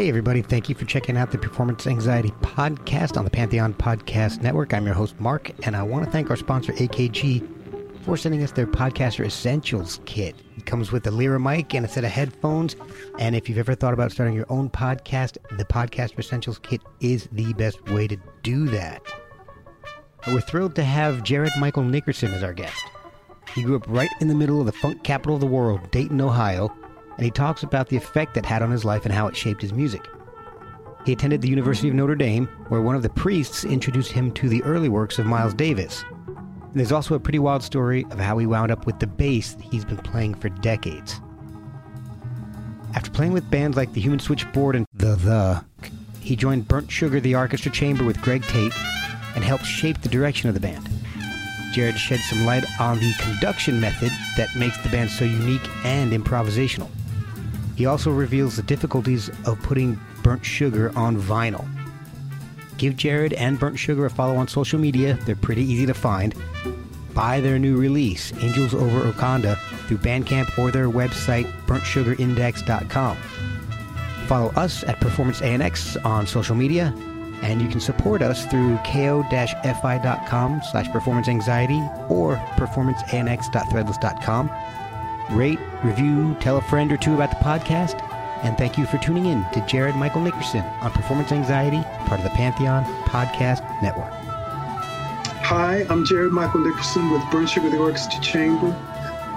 Hey, everybody. Thank you for checking out the Performance Anxiety Podcast on the Pantheon Podcast Network. I'm your host, Mark, and I want to thank our sponsor, AKG, for sending us their Podcaster Essentials kit. It comes with a Lyra mic and a set of headphones. And if you've ever thought about starting your own podcast, the Podcaster Essentials kit is the best way to do that. We're thrilled to have Jared Michael Nickerson as our guest. He grew up right in the middle of the funk capital of the world, Dayton, Ohio, and he talks about the effect that had on his life and how it shaped his music. He attended the University of Notre Dame, where one of the priests introduced him to the early works of Miles Davis. And there's also a pretty wild story of how he wound up with the bass that he's been playing for decades. After playing with bands like the Human Switchboard and The The, he joined Burnt Sugar the Arkestra Chamber with Greg Tate and helped shape the direction of the band. Jared shed some light on the conduction method that makes the band so unique and improvisational. He also reveals the difficulties of putting burnt sugar on vinyl. Give Jared and Burnt Sugar a follow on social media, they're pretty easy to find. Buy their new release, Angels Over Oakanda, through Bandcamp or their website, burntsugarindex.com. Follow us at Performance ANX on social media, and you can support us through ko-fi.com slash performance anxiety or performanceanx.threadless.com rate, review, tell a friend or two about the podcast, and thank you for tuning in to Jared Michael Nickerson on Performance Anxiety, part of the Pantheon Podcast Network. Hi, I'm Jared Michael Nickerson with Burnt Sugar the Arkestra Chamber.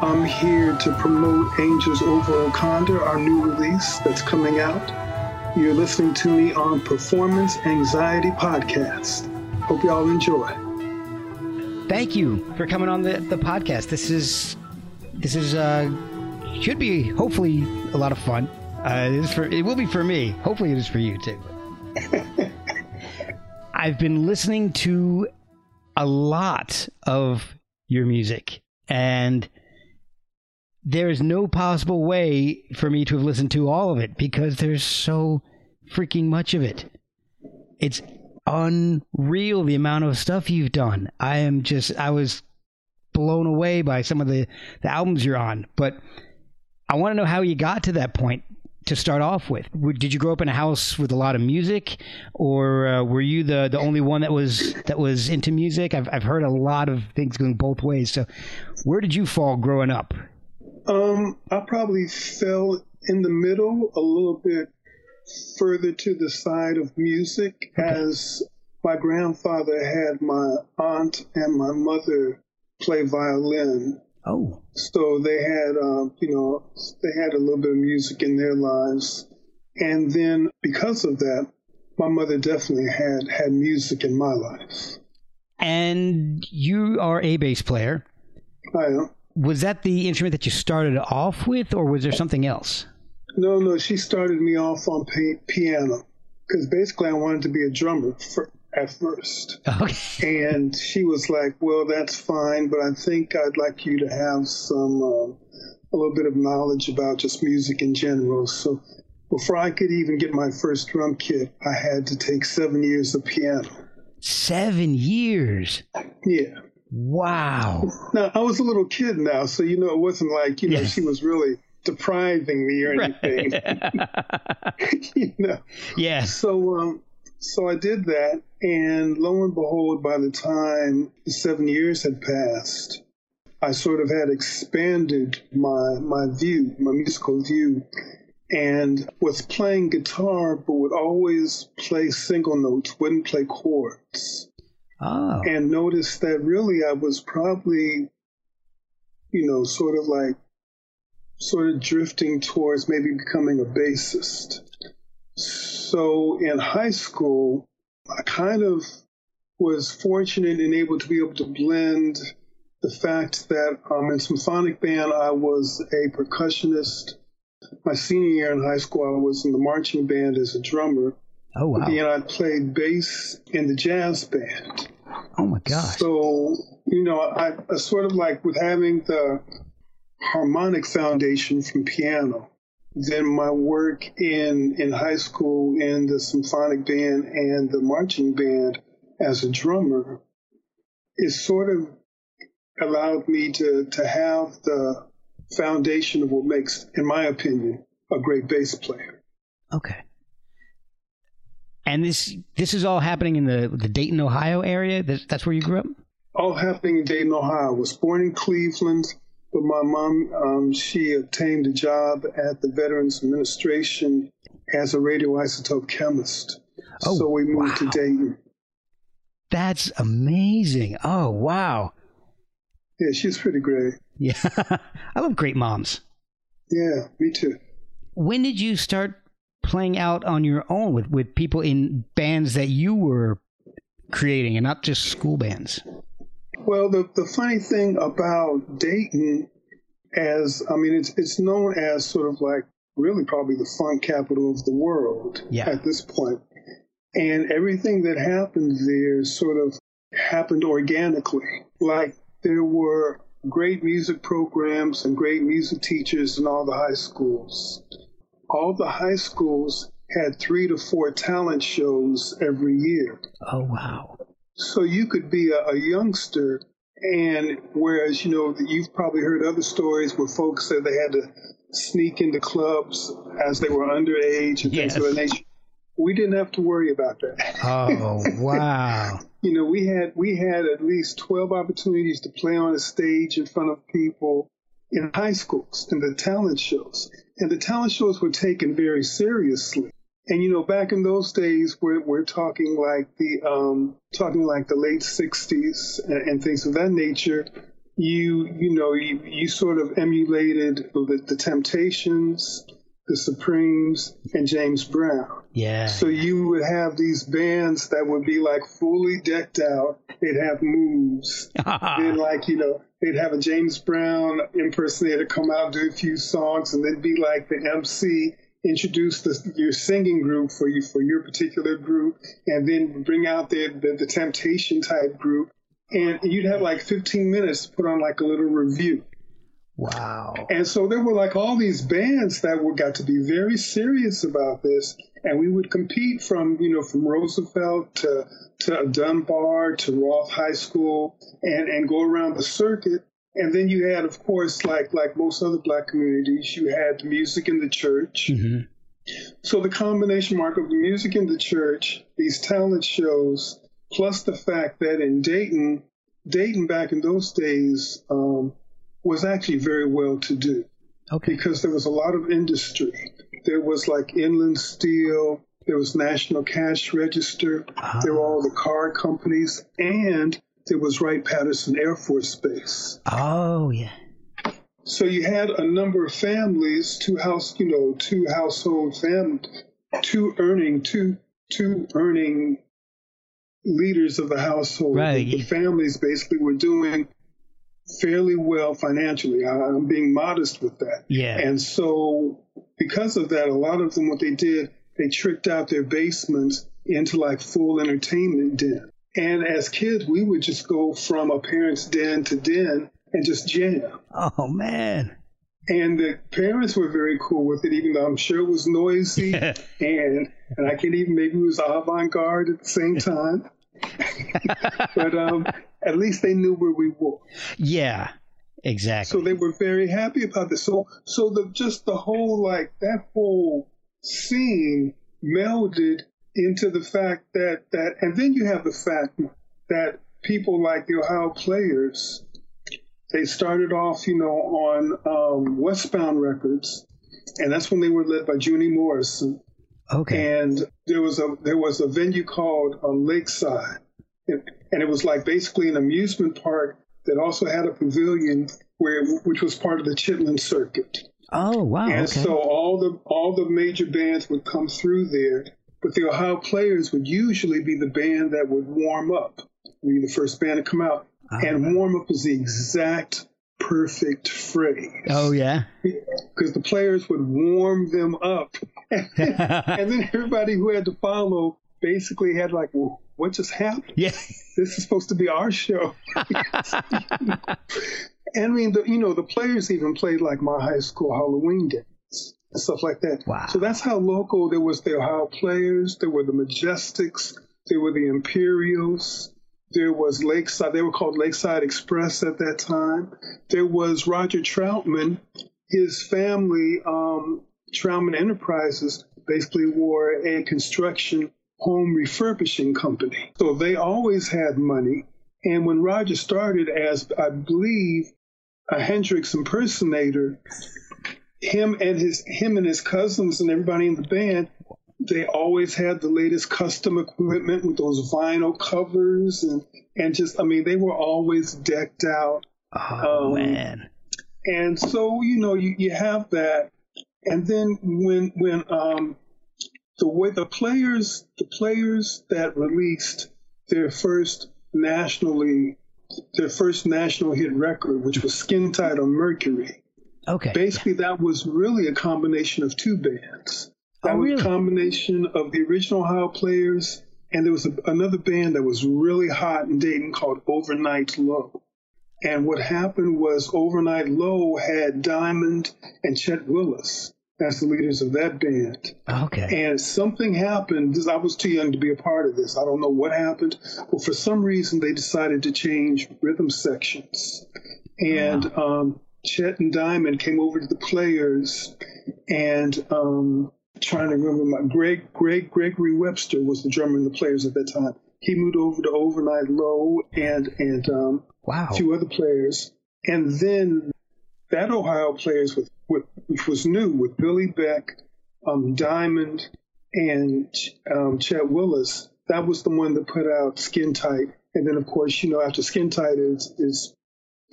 I'm here to promote Angels Over Oakanda, our new release that's coming out. You're listening to me on Performance Anxiety Podcast. Hope y'all enjoy. Thank you for coming on the, the podcast. This is this is uh, should be hopefully a lot of fun. Uh, it is for it will be for me. Hopefully, it is for you too. I've been listening to a lot of your music, and there is no possible way for me to have listened to all of it because there's so freaking much of it. It's unreal the amount of stuff you've done. I am just I was blown away by some of the, the albums you're on. But I want to know how you got to that point to start off with. Did you grow up in a house with a lot of music, or uh, were you the, the only one that was that was into music? I've I've heard a lot of things going both ways. So, where did you fall growing up? Um, I probably fell in the middle, a little bit further to the side of music, okay. as my grandfather had my aunt and my mother play violin. Oh. So they had, um, you know, they had a little bit of music in their lives. And then because of that, my mother definitely had had music in my life. And you are a bass player. I am. Was that the instrument that you started off with, or was there something else? No, no. She started me off on piano because basically I wanted to be a drummer for, at first. Okay. And she was like, "Well, that's fine, but I think I'd like you to have some uh, a little bit of knowledge about just music in general." So before I could even get my first drum kit, I had to take seven years of piano. Seven years. Yeah. Wow. Now I was a little kid now, so you know it wasn't like you know she was really depriving me or anything. Right. you know. Yeah. So um, so I did that, and lo and behold, by the time the seven years had passed, I sort of had expanded my my view, my musical view, and was playing guitar, but would always play single notes, wouldn't play chords. Oh. and noticed that really I was probably, you know, sort of like, sort of drifting towards maybe becoming a bassist. So in high school, I kind of was fortunate and able to be able to blend the fact that um, in symphonic band I was a percussionist. My senior year in high school, I was in the marching band as a drummer. Oh wow. And I played bass in the jazz band. Oh my gosh. So, you know, I, I sort of like with having the harmonic foundation from piano, then my work in, in high school in the symphonic band and the marching band as a drummer is sort of allowed me to, to have the foundation of what makes, in my opinion, a great bass player. Okay. And this this is all happening in the the Dayton, Ohio area. That's, that's where you grew up. All happening in Dayton, Ohio. I was born in Cleveland, but my mom um, she obtained a job at the Veterans Administration as a radioisotope chemist. Oh, so we moved wow. to Dayton. That's amazing. Oh wow. Yeah, she's pretty great. Yeah, I love great moms. Yeah, me too. When did you start playing out on your own with, with people in bands that you were creating and not just school bands? Well, the, the funny thing about Dayton, as I mean, it's it's known as sort of like really probably the funk capital of the world Yeah. at this point. And everything that happened there sort of happened organically. Like there were great music programs and great music teachers in all the high schools. All the high schools had three to four talent shows every year. Oh wow. So you could be a, a youngster, and whereas, you know, you've probably heard other stories where folks said they had to sneak into clubs as they were underage and Yes. things of that nature. We didn't have to worry about that. Oh wow. you know, we had we had at least twelve opportunities to play on a stage in front of people in high schools in the talent shows, and the talent shows were taken very seriously. And you know, back in those days, we're we're talking like the um, talking like the late '60s and, and things of that nature. You you know you, you sort of emulated the, the Temptations, the Supremes, and James Brown. Yeah. So you would have these bands that would be like fully decked out. They'd have moves. Then like, you know, they'd have a James Brown impersonator come out and do a few songs and then be like the MC introduce the, your singing group for you for your particular group and then bring out the, the, the temptation type group and you'd have like 15 minutes to put on like a little review wow. and so there were like all these bands that were got to be very serious about this, and we would compete from you know from Roosevelt to to Dunbar to Roth High School, and and go around the circuit. And then you had, of course, like like most other black communities, you had music in the church. hmm So the combination mark of the music in the church, these talent shows, plus the fact that in Dayton, Dayton back in those days um, was actually very well to do Okay. because there was a lot of industry. There was like Inland Steel, there was National Cash Register, Ah. there were all the car companies, and there was Wright Patterson Air Force Base. Oh yeah. So you had a number of families, two house, you know, two household families, two earning, two two earning leaders of the household. Right. The families basically were doing fairly well financially. I- I'm being modest with that. Yeah. And so because of that, a lot of them, what they did, they tricked out their basements into like full entertainment den. And as kids, we would just go from a parent's den to den and just jam. oh man. And the parents were very cool with it, even though I'm sure it was noisy and and I can't even maybe it was avant garde at the same time. but um, at least they knew where we were. Yeah. Exactly. So they were very happy about this. So so the just the whole like that whole scene melded into the fact that that and then you have the fact that people like the Ohio players they started off, you know, on um, Westbound Records, and that's when they were led by Junie Morrison. okay. And there was a there was a venue called um, Lakeside, and, and it was like basically an amusement park that also had a pavilion where which was part of the Chitlin circuit. Oh wow! And okay. so all the all the major bands would come through there, but the Ohio Players would usually be the band that would warm up, be the first band to come out, Ah. and warm up is the exact perfect phrase. oh yeah. because the players would warm them up, and then everybody who had to follow basically had like, well, what just happened? yeah. This is supposed to be our show. and I mean, the, you know, the players even played like my high school Halloween dance and stuff like that. Wow. So that's how local there was the Ohio Players, there were the Majestics, there were the Imperials. There was Lakeside, they were called Lakeside Express at that time. There was Roger Troutman. His family, um, Troutman Enterprises, basically were a construction home refurbishing company. So they always had money. And when Roger started as, I believe, a Hendrix impersonator, him and his him and his cousins and everybody in the band, they always had the latest custom equipment with those vinyl covers and and just I mean they were always decked out. Oh Um, man. And so you know you, you have that, and then when when um the way the players the players that released their first nationally their first national hit record, which was Skin Tight on Mercury. Okay. Basically, that was really a combination of two bands. That Oh, was really? a combination of the original Ohio Players, and there was a, another band that was really hot in Dayton called Overnight Low. And what happened was Overnight Low had Diamond and Chet Willis as the leaders of that band. Okay. And something happened. This- I was too young to be a part of this. I don't know what happened. But for some reason, they decided to change rhythm sections. And um, Chet and Diamond came over to the players, and um, trying to remember my Greg Greg Gregory Webster was the drummer in the players at that time. He moved over to Overnight Low and and um, wow. a few other players, and then that Ohio players with, with which was new with Billy Beck, um, Diamond, and um, Chet Willis. That was the one that put out Skin Tight, and then of course you know after Skin Tight is is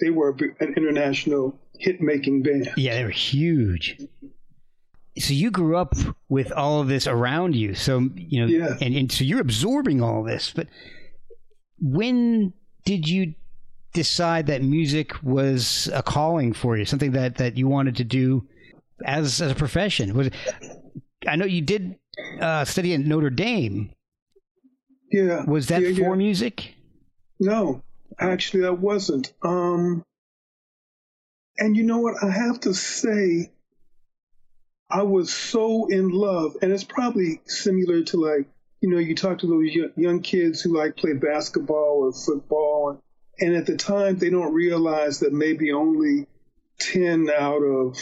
they were an international hit making band. Yeah, they were huge. So you grew up with all of this around you. So you know, Yeah. and, and so you're absorbing all this. But when did you decide that music was a calling for you, something that, that you wanted to do as as a profession? Was I know you did uh, study at Notre Dame. Yeah, Was that yeah, for yeah. music? No, actually, that wasn't. Um, and you know what? I have to say, I was so in love, and it's probably similar to like, you know, you talk to those young kids who like play basketball or football, and at the time they don't realize that maybe only 10 out of,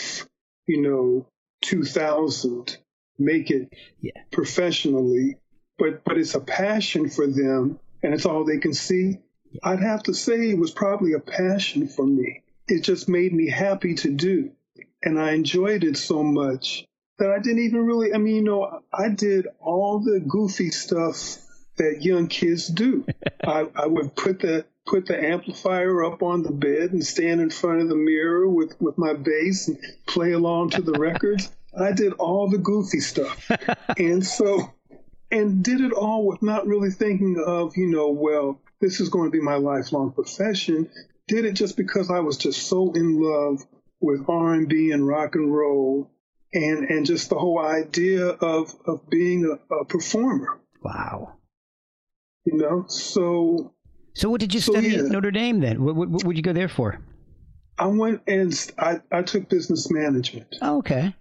you know, 2,000 make it Yeah. professionally, but but it's a passion for them, and it's all they can see. I'd have to say it was probably a passion for me. It just made me happy to do, and I enjoyed it so much that I didn't even really. I mean, you know, I did all the goofy stuff that young kids do. I, I would put the put the amplifier up on the bed and stand in front of the mirror with with my bass and play along to the records. I did all the goofy stuff, and so and did it all with not really thinking of you know well this is going to be my lifelong profession. Did it just because I was just so in love with R and B and rock and roll, and and just the whole idea of of being a, a performer. Wow. You know, so So what did you So, study yeah. at Notre Dame then? What, what, what would you go there for? I went and I, I took business management. Oh, okay.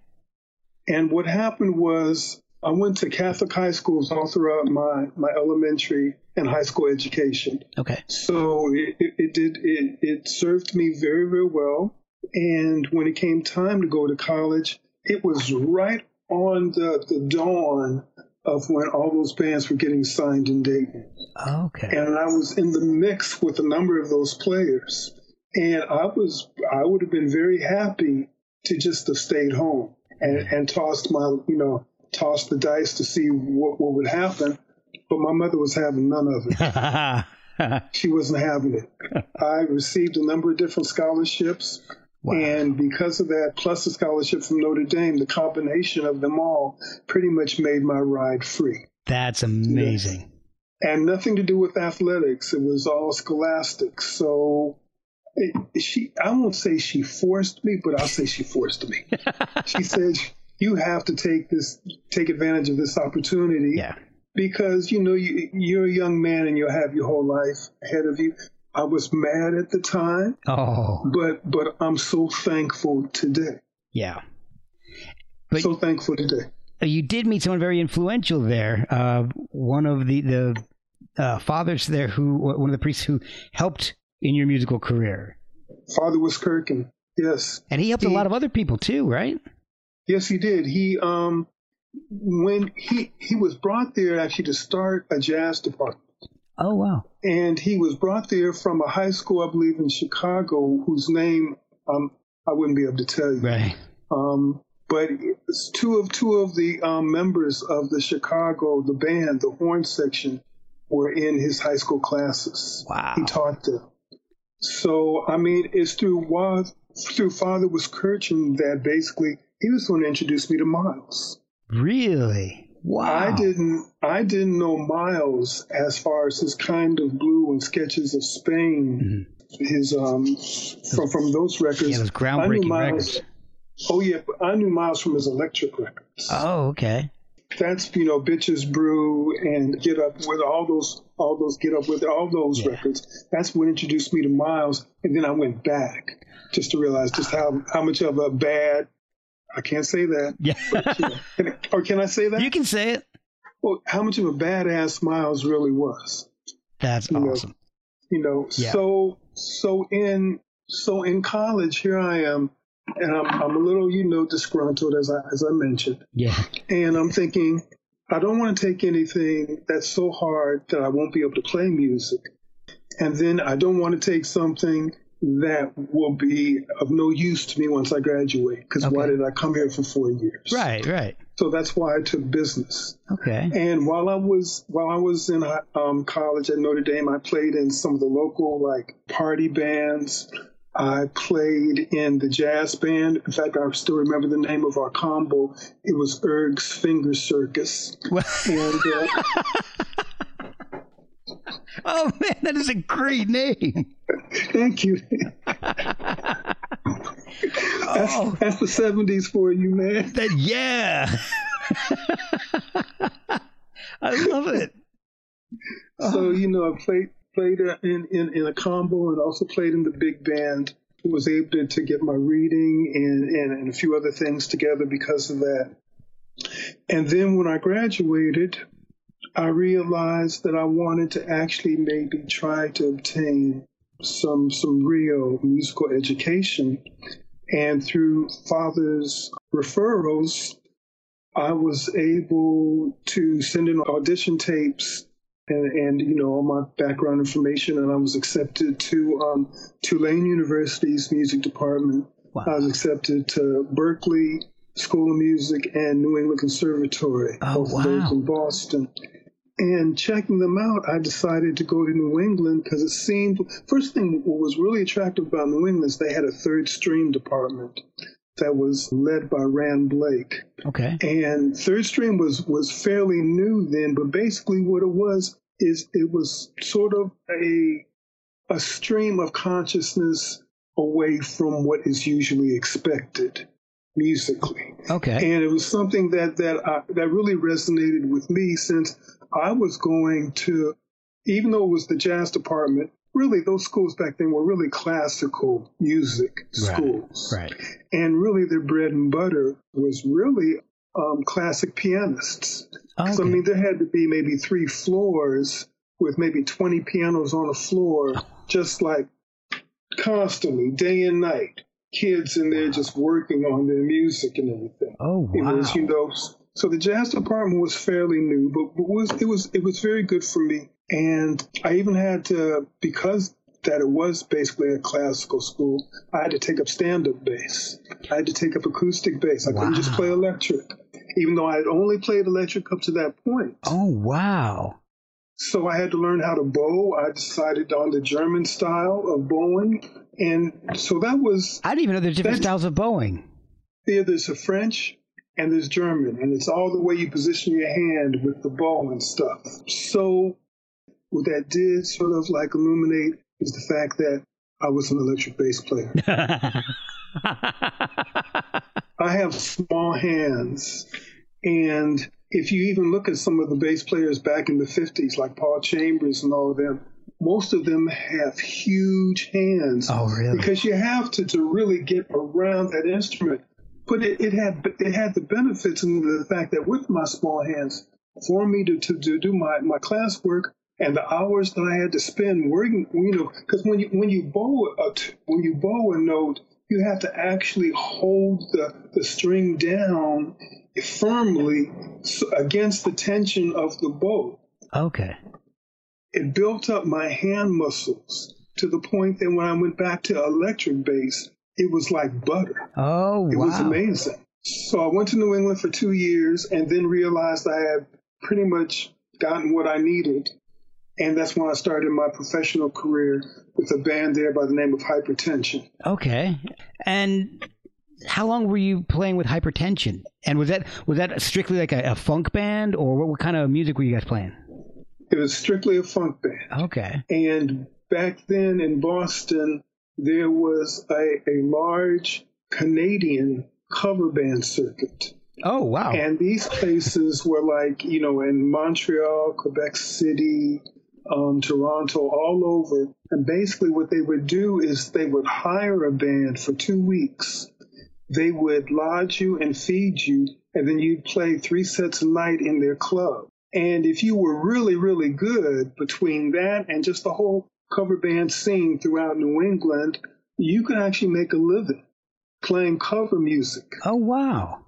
And what happened was I went to Catholic high schools all throughout my, my elementary and high school education. Okay. So it, it, it did it, it served me very, very well. And when it came time to go to college, it was right on the, the dawn of when all those bands were getting signed in Dayton. Okay. and I was in the mix with a number of those players. And I was, I would have been very happy to just have stayed home and, and tossed my, you know, tossed the dice to see what, what would happen. But my mother was having none of it. she wasn't having it. I received a number of different scholarships. Wow. And because of that, plus a scholarship from Notre Dame, the combination of them all pretty much made my ride free. That's amazing. And nothing to do with athletics. It was all scholastic. So it, she, I won't say she forced me, but I'll say she forced me. she said, you have to take this, take advantage of this opportunity. Yeah. Because, you know, you, you're a young man and you'll have your whole life ahead of you. I was mad at the time. Oh. But, but I'm so thankful today. Yeah. But so thankful today. You did meet someone very influential there. Uh, one of the, the uh, fathers there who, one of the priests who helped in your musical career. Father Wiskirchen, yes. And he helped he, a lot of other people too, right? Yes, he did. He um when he he was brought there actually to start a jazz department. Oh wow! And he was brought there from a high school, I believe, in Chicago, whose name um I wouldn't be able to tell you. Right. Um, but two of two of the um, members of the Chicago, the band, the horn section, were in his high school classes. Wow. He taught them. So I mean, it's through through Father Wiskirchen that basically he was going to introduce me to Miles. Really? Wow. I didn't I didn't know Miles as far as his kind of blue and sketches of Spain. Mm-hmm. His um from from those records. Yeah, those groundbreaking Miles, records. Oh yeah, I knew Miles from his electric records. Oh, okay. That's you know, Bitches Brew and Get Up with all those all those Get Up with all those yeah. records. That's what introduced me to Miles, and then I went back just to realize just how how much of a bad I can't say that. Yeah. But, you know, can, or can I say that? You can say it. Well, how much of a badass Miles really was. That's you awesome. Know, you know, yeah. so so in so in college, here I am, and I'm I'm a little, you know, disgruntled as I as I mentioned. Yeah. And I'm thinking, I don't want to take anything that's so hard that I won't be able to play music. And then I don't want to take something that will be of no use to me once I graduate. Because okay. why did I come here for four years? Right, right. So that's why I took business. Okay. And while I was while I was in um, college at Notre Dame, I played in some of the local like party bands. I played in the jazz band. In fact, I still remember the name of our combo. It was Erg's Finger Circus. and uh, Oh man, that is a great name. Thank you. that's, oh. that's the seventies for you, man. That yeah. I love it. So you know, I played played in, in in a combo and also played in the big band. Was able to, to get my reading and, and, and a few other things together because of that. And then when I graduated, I realized that I wanted to actually maybe try to obtain some some real musical education. And through father's referrals, I was able to send in audition tapes and, and you know all my background information, and I was accepted to um, Tulane University's music department. Wow. I was accepted to Berklee School of Music and New England Conservatory, oh, both wow. those in Boston. And checking them out, I decided to go to New England because it seemed, first thing, what was really attractive about New England is they had a third stream department that was led by Ran Blake. Okay. And third stream was, was fairly new then, but basically what it was is it was sort of a, a stream of consciousness away from what is usually expected musically. Okay. And it was something that that I, that really resonated with me since I was going to, even though it was the jazz department, really those schools back then were really classical music schools. Right. right. And really their bread and butter was really um, classic pianists. Okay. So, I mean, there had to be maybe three floors with maybe 20 pianos on the floor, just like constantly, day and night. Kids in there just working on their music and everything. Oh, wow. It was, you know, so the jazz department was fairly new, but, but was it was it was very good for me. And I even had to because that it was basically a classical school, I had to take up stand-up bass. I had to take up acoustic bass. I wow. couldn't just play electric, even though I had only played electric up to that point. Oh wow! So I had to learn how to bow. I decided on the German style of bowing. And so that was. I didn't even know there's different styles of bowing. Yeah, there's a French and there's German, and it's all the way you position your hand with the bow and stuff. So what that did sort of like illuminate is the fact that I was an electric bass player. I have small hands, and if you even look at some of the bass players back in the 50s, like Paul Chambers and all of them, most of them have huge hands. Oh, really? Because you have to, to really get around that instrument. But it, it had it had the benefits and the fact that with my small hands, for me to, to, to do my, my classwork and the hours that I had to spend working, you know, because when you when you bow a when you bow a note, you have to actually hold the, the string down firmly against the tension of the bow. Okay. It built up my hand muscles to the point that when I went back to electric bass, it was like butter. Oh, it wow. was amazing. So I went to New England for two years and then realized I had pretty much gotten what I needed. And that's when I started my professional career with a band there by the name of Hypertension. Okay. And how long were you playing with Hypertension? And was that was that strictly like a, a funk band, or what, what kind of music were you guys playing? It was strictly a funk band. Okay. And back then in Boston, there was a, a large Canadian cover band circuit. Oh, wow. And these places were like, you know, in Montreal, Quebec City, um, Toronto, all over. And basically, what they would do is they would hire a band for two weeks. They would lodge you and feed you, and then you'd play three sets a night in their club. And if you were really, really good between that and just the whole cover band scene throughout New England, you could actually make a living playing cover music. Oh, wow.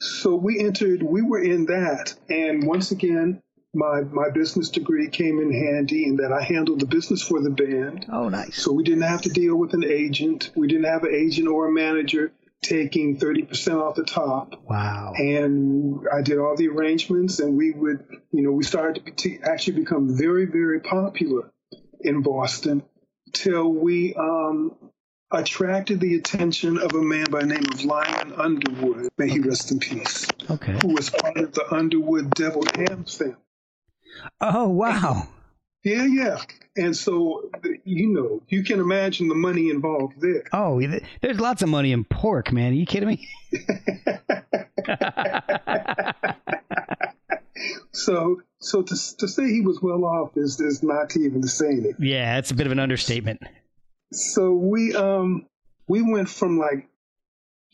So we entered, we were in that. And once again, my, my business degree came in handy in that I handled the business for the band. Oh, nice. So we didn't have to deal with an agent. We didn't have an agent or a manager taking 30% off the top. Wow. And I did all the arrangements, and we would, you know, we started to, to actually become very, very popular in Boston till we um, attracted the attention of a man by the name of Lyman Underwood. May he rest in peace. Okay. Who was part of the Underwood Devil Ham family. Oh, wow. Yeah, yeah. And so, you know, you can imagine the money involved there. Oh, there's lots of money in pork, man. Are you kidding me? so, so to, to say he was well off is, is not even saying it. Yeah, it's a bit of an understatement. So we um we went from like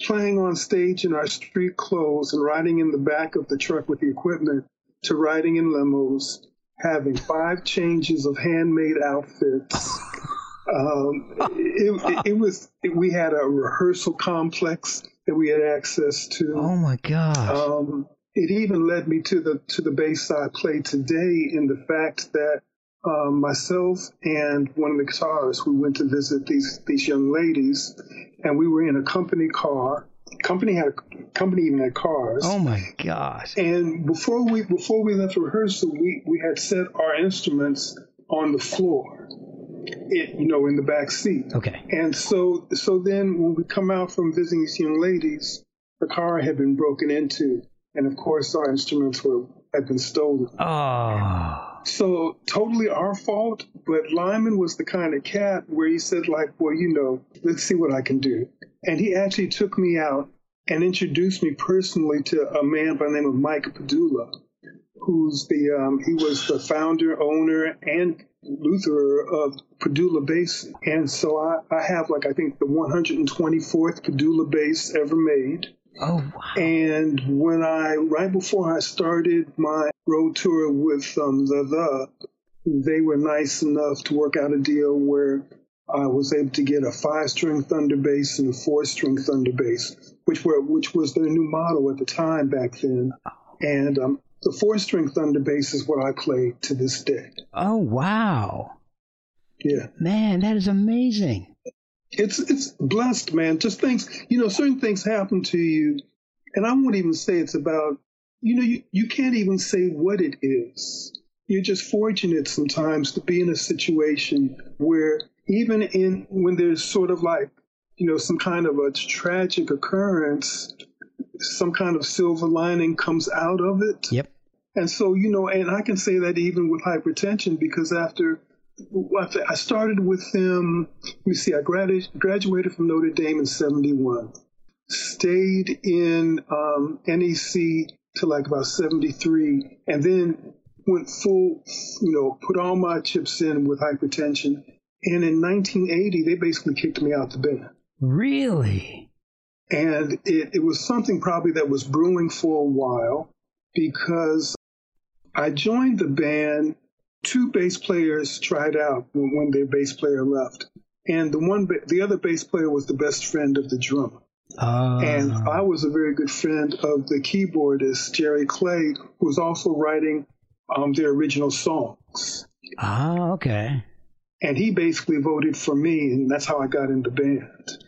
playing on stage in our street clothes and riding in the back of the truck with the equipment to riding in limos, having five changes of handmade outfits. Um, it, it, it, was it, we had a rehearsal complex that we had access to. Oh my gosh! Um, it even led me to the to the bass I play today in the fact that um, myself and one of the guitarists, we went to visit these these young ladies, and we were in a company car. Company had a company even had cars. Oh my gosh! And before we before we left rehearsal, we we had set our instruments on the floor, it, you know, in the back seat. Okay. And so so then when we come out from visiting these young ladies, the car had been broken into, and of course our instruments were had been stolen. Oh. So totally our fault, but Lyman was the kind of cat where he said like, well, you know, let's see what I can do. And he actually took me out and introduced me personally to a man by the name of Mike Pedulla, who's the, um, he was the founder, owner, and luthier of Pedulla bass. And so I, I have like, I think the 124th Pedulla bass ever made. Oh, wow. And when I, right before I started my road tour with um, the The, they were nice enough to work out a deal where I was able to get a five-string thunder bass and a four-string thunder bass, which were which was their new model at the time back then. And um, the four-string thunder bass is what I play to this day. Oh wow! Yeah, man, that is amazing. It's it's blessed, man. Just things, you know, certain things happen to you, and I won't even say it's about, you know, you, you can't even say what it is. you're just fortunate sometimes to be in a situation where even in when there's sort of like you know some kind of a tragic occurrence some kind of silver lining comes out of it Yep. and so you know and i can say that even with hypertension because after after I started with them. You see. I gradu- graduated from Notre Dame in '71. Stayed in um, NEC till like about '73, and then went full. You know, put all my chips in with hypertension. And in 1980, they basically kicked me out the band. Really? And it, it was something probably that was brewing for a while because I joined the band. Two bass players tried out when, their bass player left. And the one, the other bass player was the best friend of the drummer. Oh. And I was a very good friend of the keyboardist, Jerry Clay, who was also writing um, their original songs. Ah, okay. And he basically voted for me, and that's how I got in the band.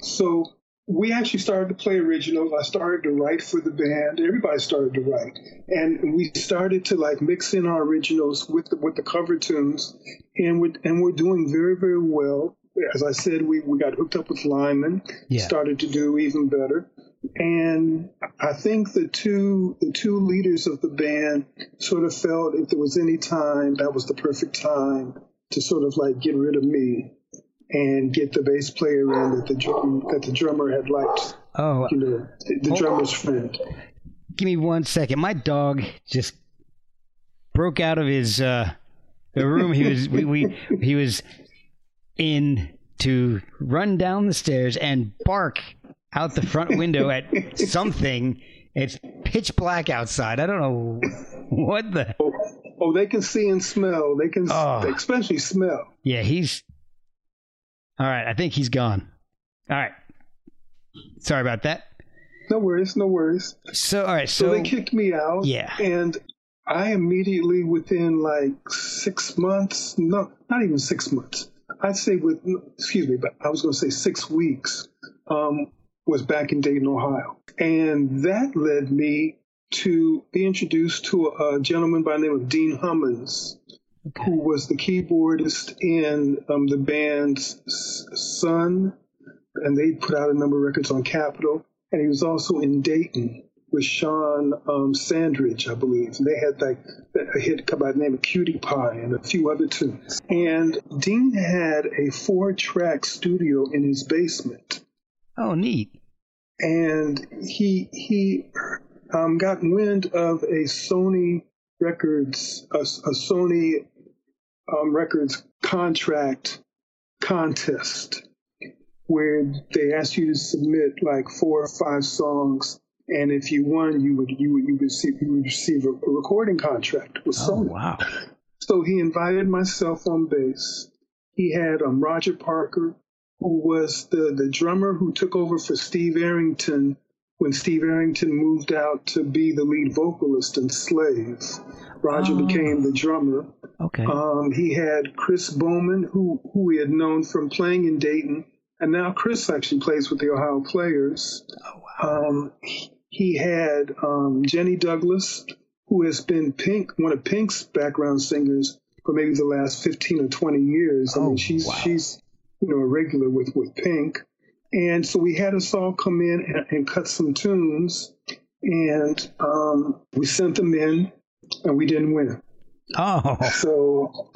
So we actually started to play originals. I started to write for the band. Everybody started to write, and we started to like mix in our originals with the, with the cover tunes, and we and we're doing very very well. As I said, we, we got hooked up with Lyman, Yeah. started to do even better, and I think the two the two leaders of the band sort of felt if there was any time, that was the perfect time to sort of like get rid of me and get the bass player in that the drum, that the drummer had liked, Oh, you know, the, the drummer's friend. give me one second. My dog just broke out of his uh, the room he was we, we he was in to run down the stairs and bark out the front window at something. It's pitch black outside. I don't know what the. Oh, oh, they can see and smell. They can, Oh. especially smell. Yeah, he's. All right, I think he's gone. All right. Sorry about that. No worries, no worries. So, all right, So, so they kicked me out. Yeah. And I immediately, within like six months, no, not even six months, I'd say with, excuse me, but I was going to say six weeks, um, was back in Dayton, Ohio. And that led me to be introduced to a, gentleman by the name of Dean Hummons, who was the keyboardist in um, the band's Sun, and they put out a number of records on Capitol. And he was also in Dayton with Sean um, Sandridge, I believe. And they had like a hit by the name of Cutie Pie and a few other tunes. And Dean had a four-track studio in his basement oh, neat. and he he um, got wind of a Sony Records a, a Sony um, Records contract contest where they asked you to submit like four or five songs, and if you won, you would you would you would receive you would receive a, a recording contract with Oh, Sony. wow. So he invited myself on bass. He had um, Roger Parker, who was the, the drummer who took over for Steve Arrington when Steve Arrington moved out to be the lead vocalist in Slave. Roger Oh. became the drummer. Okay. Um, he had Chris Bowman, who, who we had known from playing in Dayton, and now Chris actually plays with the Ohio Players. Oh Um, he had um, Jenny Douglas, who has been Pink, one of Pink's background singers for maybe the last 15 or 20 years. Oh, I Oh, mean, she's wow. she's you know a regular with with Pink, and so we had us all come in and, and cut some tunes, and um, we sent them in, and we didn't win. oh, So,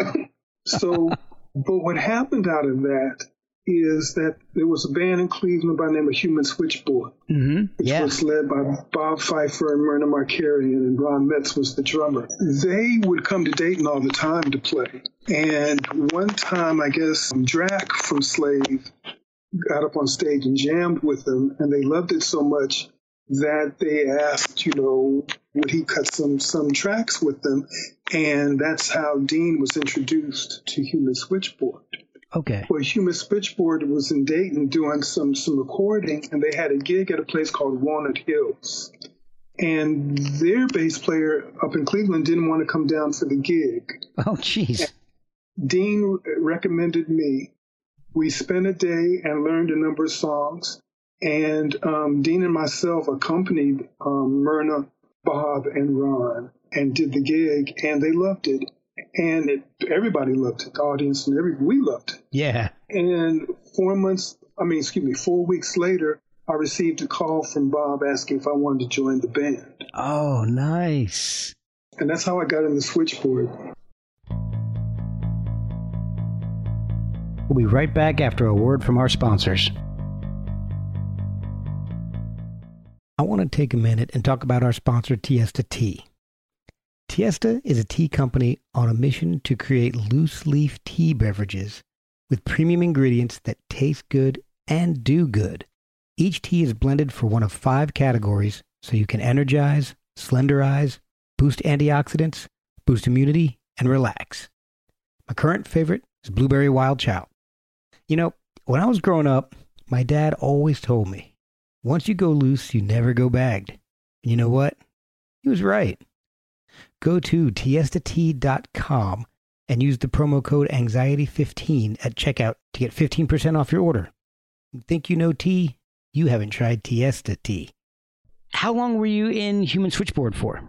so, but what happened out of that is that there was a band in Cleveland by the name of Human Switchboard, hmm which yeah. was led by Bob Pfeiffer and Myrna Marcarian, and Ron Metz was the drummer. They would come to Dayton all the time to play. And one time, I guess, Drac from Slave got up on stage and jammed with them, and they loved it so much that they asked, you know, would he cut some some tracks with them? And that's how Dean was introduced to Human Switchboard. Okay. Well, Human Switchboard was in Dayton doing some some recording, and they had a gig at a place called Walnut Hills. And their bass player up in Cleveland didn't want to come down for the gig. Oh, jeez. Dean recommended me. We spent a day and learned a number of songs. And um, Dean and myself accompanied um, Myrna, Bob, and Ron. and did the gig, and they loved it. And it, everybody loved it, the audience and every we loved it. Yeah. And four months, I mean, excuse me, four weeks later, I received a call from Bob asking if I wanted to join the band. Oh, nice. And that's how I got in the switchboard. We'll be right back after a word from our sponsors. I want to take a minute and talk about our sponsor, Tiesta Tea. Tiesta is a tea company on a mission to create loose leaf tea beverages with premium ingredients that taste good and do good. Each tea is blended for one of five categories so you can energize, slenderize, boost antioxidants, boost immunity, and relax. My current favorite is Blueberry Wild Chow. You know, when I was growing up, my dad always told me, once you go loose, you never go bagged. And you know what? He was right. Go to tiestatea.com and use the promo code anxiety15 at checkout to get 15% off your order. Think you know tea? You haven't tried Tiesta tea. How long were you in Human Switchboard for?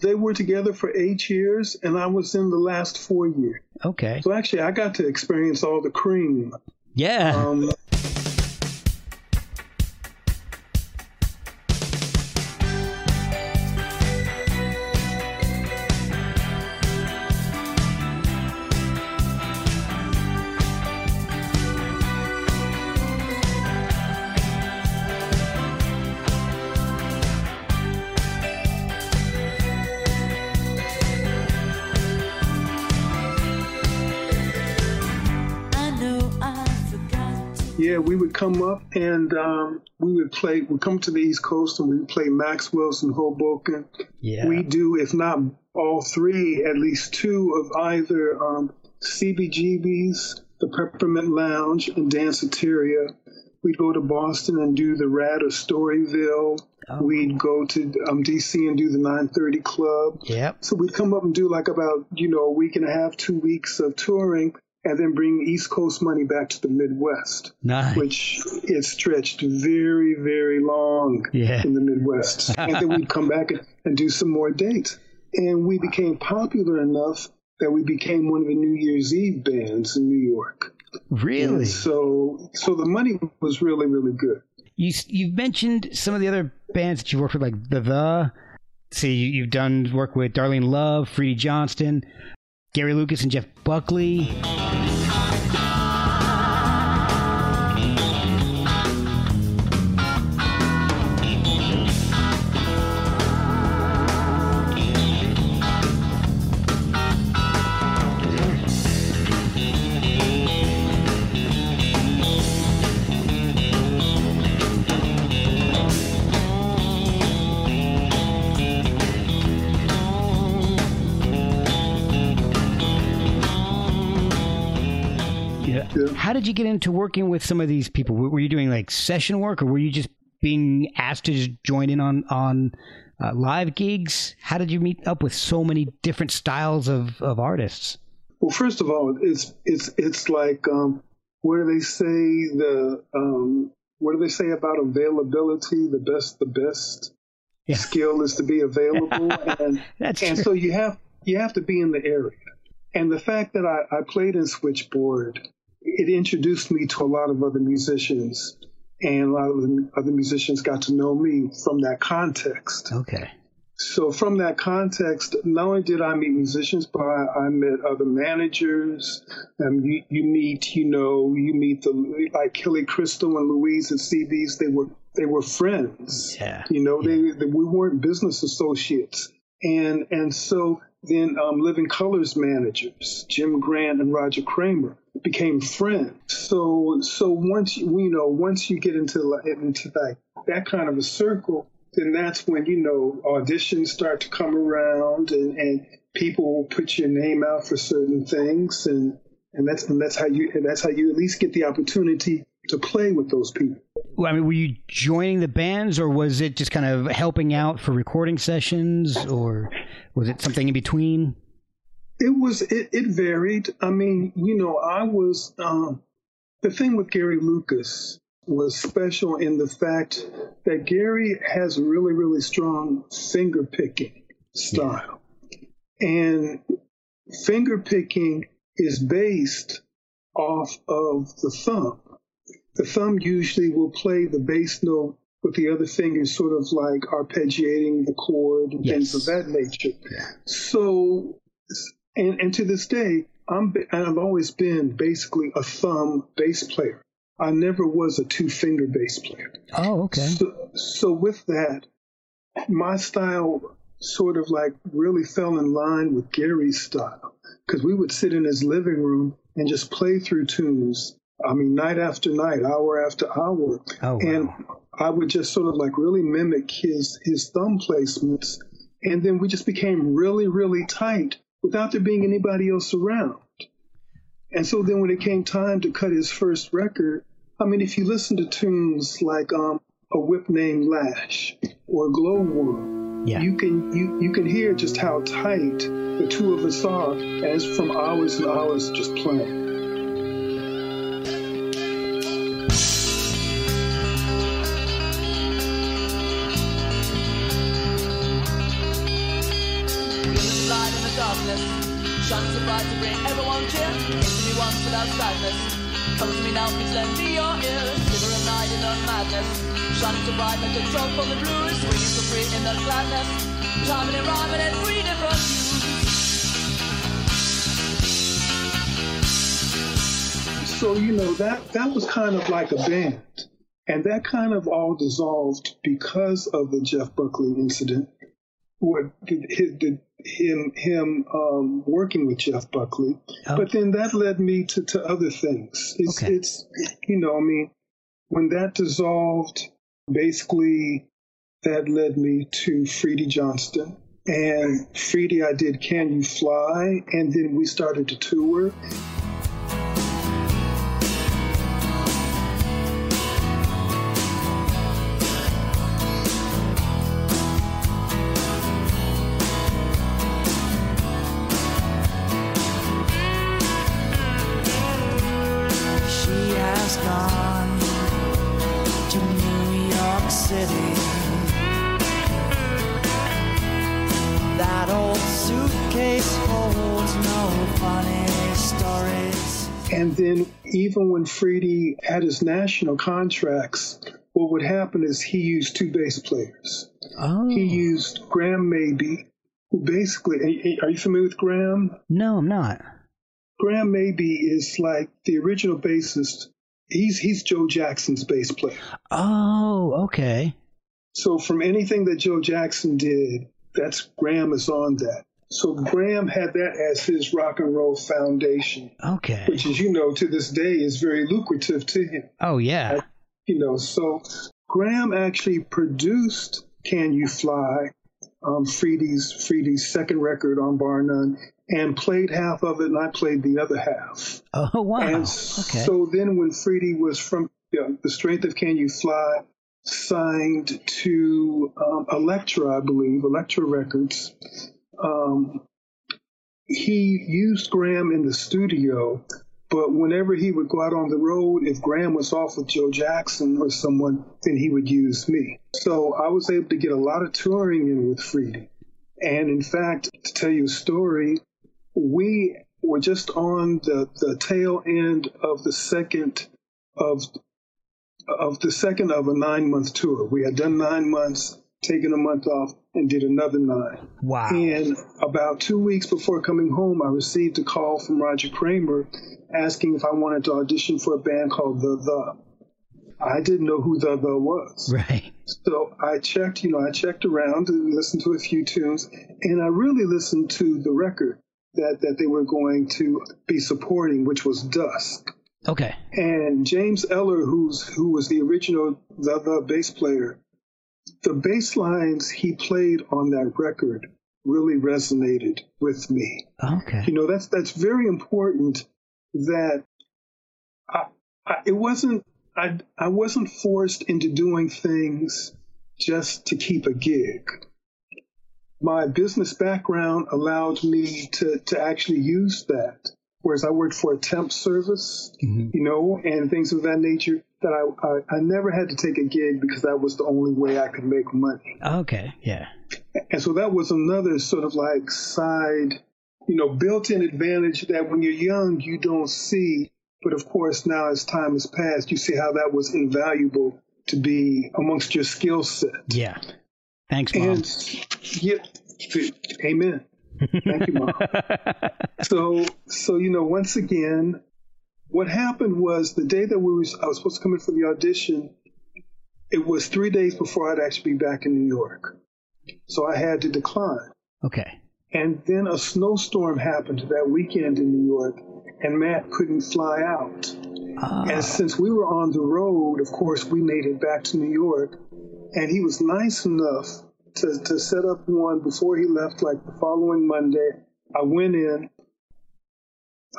They were together for eight years, and I was in the last four years. Okay. So actually, I got to experience all the cream. Yeah. Um, yeah, we would come up and um, we would play. We come to the East Coast and we would play Maxwell's in Hoboken. yeah. We do, if not all three, at least two of either um, CBGB's, the Peppermint Lounge, and Danceteria. We'd go to Boston and do the Rat or Storyville. Oh. We'd go to um, DC and do the 930 Club. Yep. So we'd come up and do like about, you know, a week and a half, two weeks of touring, and then bring East Coast money back to the Midwest, Nice. which it stretched very, very long Yeah. in the Midwest. and then we'd come back and, and do some more dates. And we became popular enough that we became one of the New Year's Eve bands in New York. Really? And so, so the money was really, really good. You you've mentioned some of the other bands that you worked with, like the The. See, you, you've done work with Darlene Love, Freedy Johnston, Gary Lucas, and Jeff Buckley. How did you get into working with some of these people? Were you doing like session work, or were you just being asked to just join in on on uh, live gigs? How did you meet up with so many different styles of, of artists? Well, first of all, it's it's it's like um, what do they say the um, what do they say about availability? The best, the best Yeah. skill is to be available, and That's and true. so you have you have to be in the area. And the fact that I, I played in Switchboard, it introduced me to a lot of other musicians, and a lot of the other musicians got to know me from that context. Okay. So from that context, not only did I meet musicians, but I, I met other managers. Um, you, you meet, you know, you meet the like Hilly Kristal and Louise and CB's. They were they were friends. Yeah. You know, they, they we weren't business associates. And and so then um, Living Colour's managers, Jim Grant and Roger Kramer, became friends. So so once you know once you get into into that that kind of a circle, then that's when you know auditions start to come around and, and people put your name out for certain things and and that's and that's how you and that's how you at least get the opportunity to play with those people. Well, I mean, were you joining the bands, or was it just kind of helping out for recording sessions, or was it something in between? It was it, it varied. I mean, you know, I was um, the thing with Gary Lucas was special in the fact that Gary has a really really strong finger picking style. And finger picking is based off of the thumb. The thumb usually will play the bass note with the other fingers sort of like arpeggiating the chord and yes. things of that nature. Yeah. So, and, and to this day, I'm, I've always been basically a thumb bass player. I never was a two finger bass player. Oh, okay. So, so with that, my style sort of like really fell in line with Gary's style because we would sit in his living room and just play through tunes. I mean, night after night, hour after hour. Oh, wow. And I would just sort of like really mimic his his thumb placements, and then we just became really really tight without there being anybody else around. And so then when it came time to cut his first record, I mean, if you listen to tunes like um, a whip named Lash or Glowworm, yeah. you can you, you can hear just how tight the two of us are as from hours and hours just playing. Without sadness. To me now, please lend me your ears. Shiver a night in the madness. Shining so bright like a from the. Swinging so free in the gladness. Charming and rhyming and. So, you know, that, that was kind of like a band. And that kind of all dissolved because of the Jeff Buckley incident. What the, him him um, working with Jeff Buckley. Oh. But then that led me to, to other things. It's, okay. it's you know, I mean, when that dissolved, basically that led me to Freedy Johnston. And Freedy, I did Can You Fly? And then we started to tour. And then even when Freedy had his national contracts, what would happen is he used two bass players. Oh. He used Graham Maby, who basically, are you familiar with Graham? No, I'm not. Graham Maby is like the original bassist. He's he's Joe Jackson's bass player. Oh, okay. So from anything that Joe Jackson did, that's Graham is on that. So Graham had that as his rock and roll foundation. Okay. Which, as you know, to this day is very lucrative to him. Oh, yeah. you know, so Graham actually produced Can You Fly, um, Freedy's, Freedy's second record on Bar None, and played half of it, and I played the other half. Oh, wow. And okay. so then when Freedy was from you know, The Strength of Can You Fly, signed to um, Elektra, I believe, Elektra Records, um, he used Graham in the studio, but whenever he would go out on the road, if Graham was off with Joe Jackson or someone, then he would use me. So I was able to get a lot of touring in with Freedy. And in fact, to tell you a story, we were just on the, the tail end of the second of of the second of a nine month tour. We had done nine months taken a month off and did another nine. Wow. And about two weeks before coming home, I received a call from Roger Kramer asking if I wanted to audition for a band called The The. I didn't know who The The was. Right. So I checked, you know, I checked around and listened to a few tunes, and I really listened to the record that, that they were going to be supporting, which was Dusk. Okay. And James Eller, who's who was the original the the bass player, the bass lines he played on that record really resonated with me. Okay. You know, that's that's very important that I, I, it wasn't I I wasn't forced into doing things just to keep a gig. My business background allowed me to to actually use that. Whereas I worked for a temp service, mm-hmm. you know, and things of that nature that I, I, I never had to take a gig because that was the only way I could make money. Okay, yeah. And so that was another sort of like side, you know, built in advantage that when you're young, you don't see. But of course, now as time has passed, you see how that was invaluable to be amongst your skill set. Yeah. Thanks, Mom. And yeah, amen. Thank you, Mom. so, so you know, once again, what happened was the day that we was I was supposed to come in for the audition. It was three days before I'd actually be back in New York, so I had to decline. Okay. And then a snowstorm happened that weekend in New York, and Matt couldn't fly out. Ah. And since we were on the road, of course, we made it back to New York. And he was nice enough to, to set up one before he left, like the following Monday. I went in,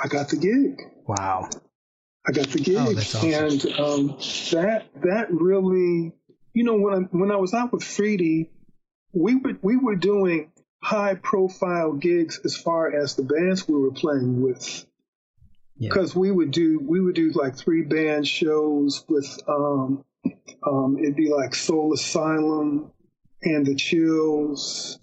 I got the gig. Wow. I got the gig, Oh, that's awesome. and um, that that really, you know, when I when I was out with Freedy, we were we were doing high profile gigs as far as the bands we were playing with, Yeah. because we would do we would do like three band shows with um, um, it'd be like Soul Asylum and the Chills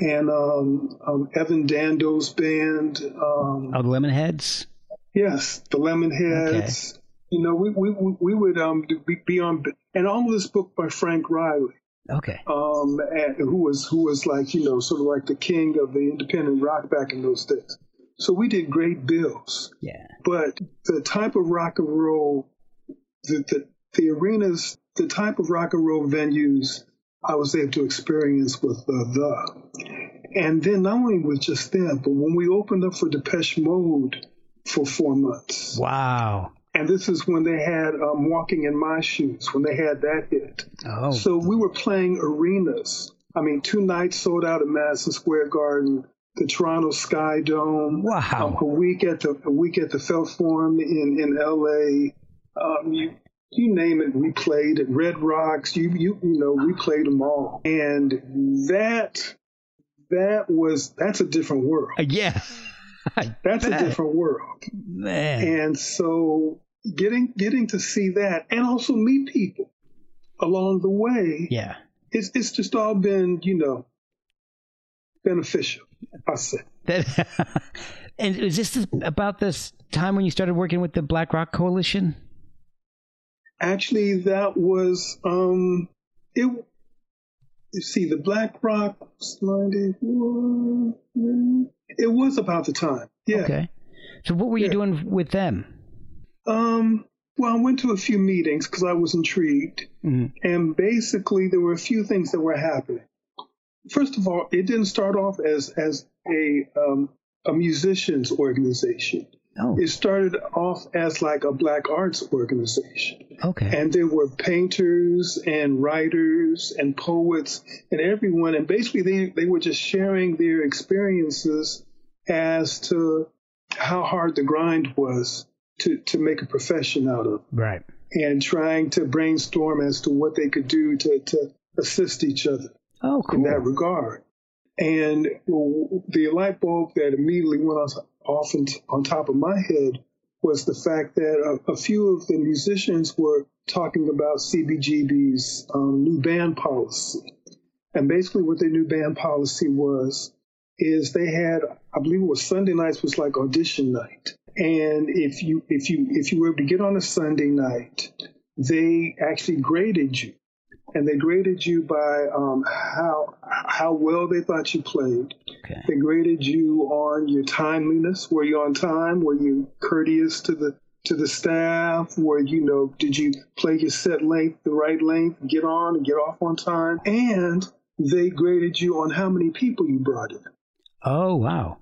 and um, um, Evan Dando's band. Um, Oh, the Lemonheads? Yes, the Lemonheads. You know, we we we would um be, be on and all of this book by Frank Riley, Okay. um, and who was who was like you know sort of like the king of the independent rock back in those days. So we did great bills, Yeah. but the type of rock and roll, the the, the arenas, the type of rock and roll venues I was able to experience with uh, the, and then not only with just them, but when we opened up for Depeche Mode for four months. Wow. And this is when they had um, Walking in My Shoes, when they had that hit. Oh. So we were playing arenas. I mean, two nights sold out at Madison Square Garden, the Toronto Sky Dome. Wow. Um, a week at the a week at the Felt Forum in in L.A. Um, you you name it, we played at Red Rocks. You you you know, we played them all, and that that was that's a different world. Uh, yeah. That's a different world. Man. And so getting getting to see that and also meet people along the way, yeah. it's it's just all been, you know, beneficial, I say. That, and is this about this time when you started working with the Black Rock Coalition? Actually that was um it you see the Black Rock 91, it was about the time. Yeah. Okay. So what were you Yeah. doing with them? Um well, I went to a few meetings because I was intrigued. Mhm. And basically, there were a few things that were happening. First of all, it didn't start off as as a um, a musicians organization. Oh, It started off as like a black arts organization, okay. and there were painters and writers and poets and everyone, and basically they they were just sharing their experiences as to how hard the grind was to to make a profession out of right. and trying to brainstorm as to what they could do to, to assist each other Oh, in that regard. And the light bulb that immediately went off off on, top of my head was the fact that a, a few of the musicians were talking about CBGB's um, new band policy. And basically, what their new band policy was is they had, I believe it was Sunday nights was like audition night. And if you if you if you were able to get on a Sunday night, they actually graded you and they graded you by um, how how well they thought you played. Okay. They graded you on your timeliness. Were you on time? Were you courteous to the to the staff? Were you know did you play your set length the right length? Get on and get off on time. And they graded you on how many people you brought in. Oh, wow.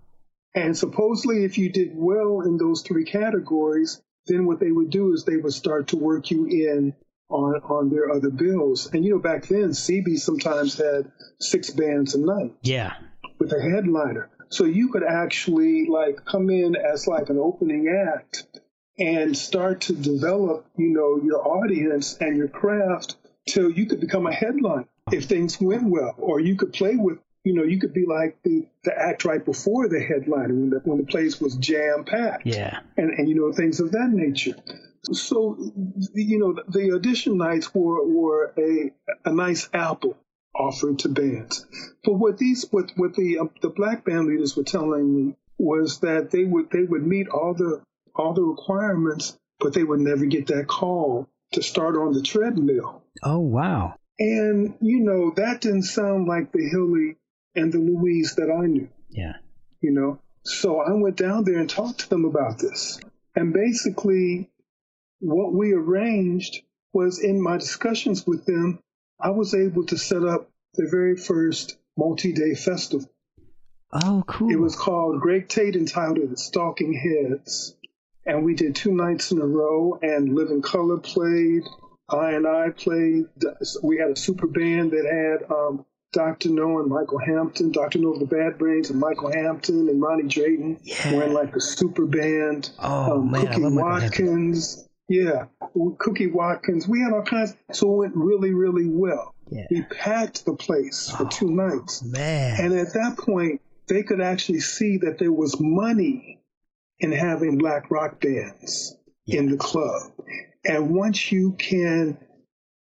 And supposedly, if you did well in those three categories, then what they would do is they would start to work you in on on their other bills. And you know, back then, CB sometimes had six bands a night Yeah. with a headliner, so you could actually like come in as like an opening act and start to develop, you know, your audience and your craft till you could become a headliner if things went well, or you could play with. You know, you could be like the, the act right before the headliner when the, when the place was jam packed Yeah. and, and you know things of that nature. So you know the audition nights were were a a nice apple offered to bands. But what these what what the uh, the black band leaders were telling me was that they would they would meet all the all the requirements, but they would never get that call to start on the treadmill. Oh wow! And you know that didn't sound like the Hilly and the Louise that I knew. Yeah. You know, so I went down there and talked to them about this. And basically, what we arranged was in my discussions with them, I was able to set up the very first multi day festival. Oh, cool. It was called Greg Tate entitled The Stalking Heads. And we did two nights in a row, and Living Colour played. I and I played. We had a super band that had um, Dr. Know and Michael Hampton, Dr. Know of the Bad Brains and Michael Hampton and Ronnie Drayton Yeah. were in like the super band. Oh, um, man, Cookie Watkins. Yeah, Cookie Watkins. We had all kinds. So it went really, really well. Yeah. We packed the place for two oh, nights. Man. And at that point, they could actually see that there was money in having black rock bands in the club. And once you can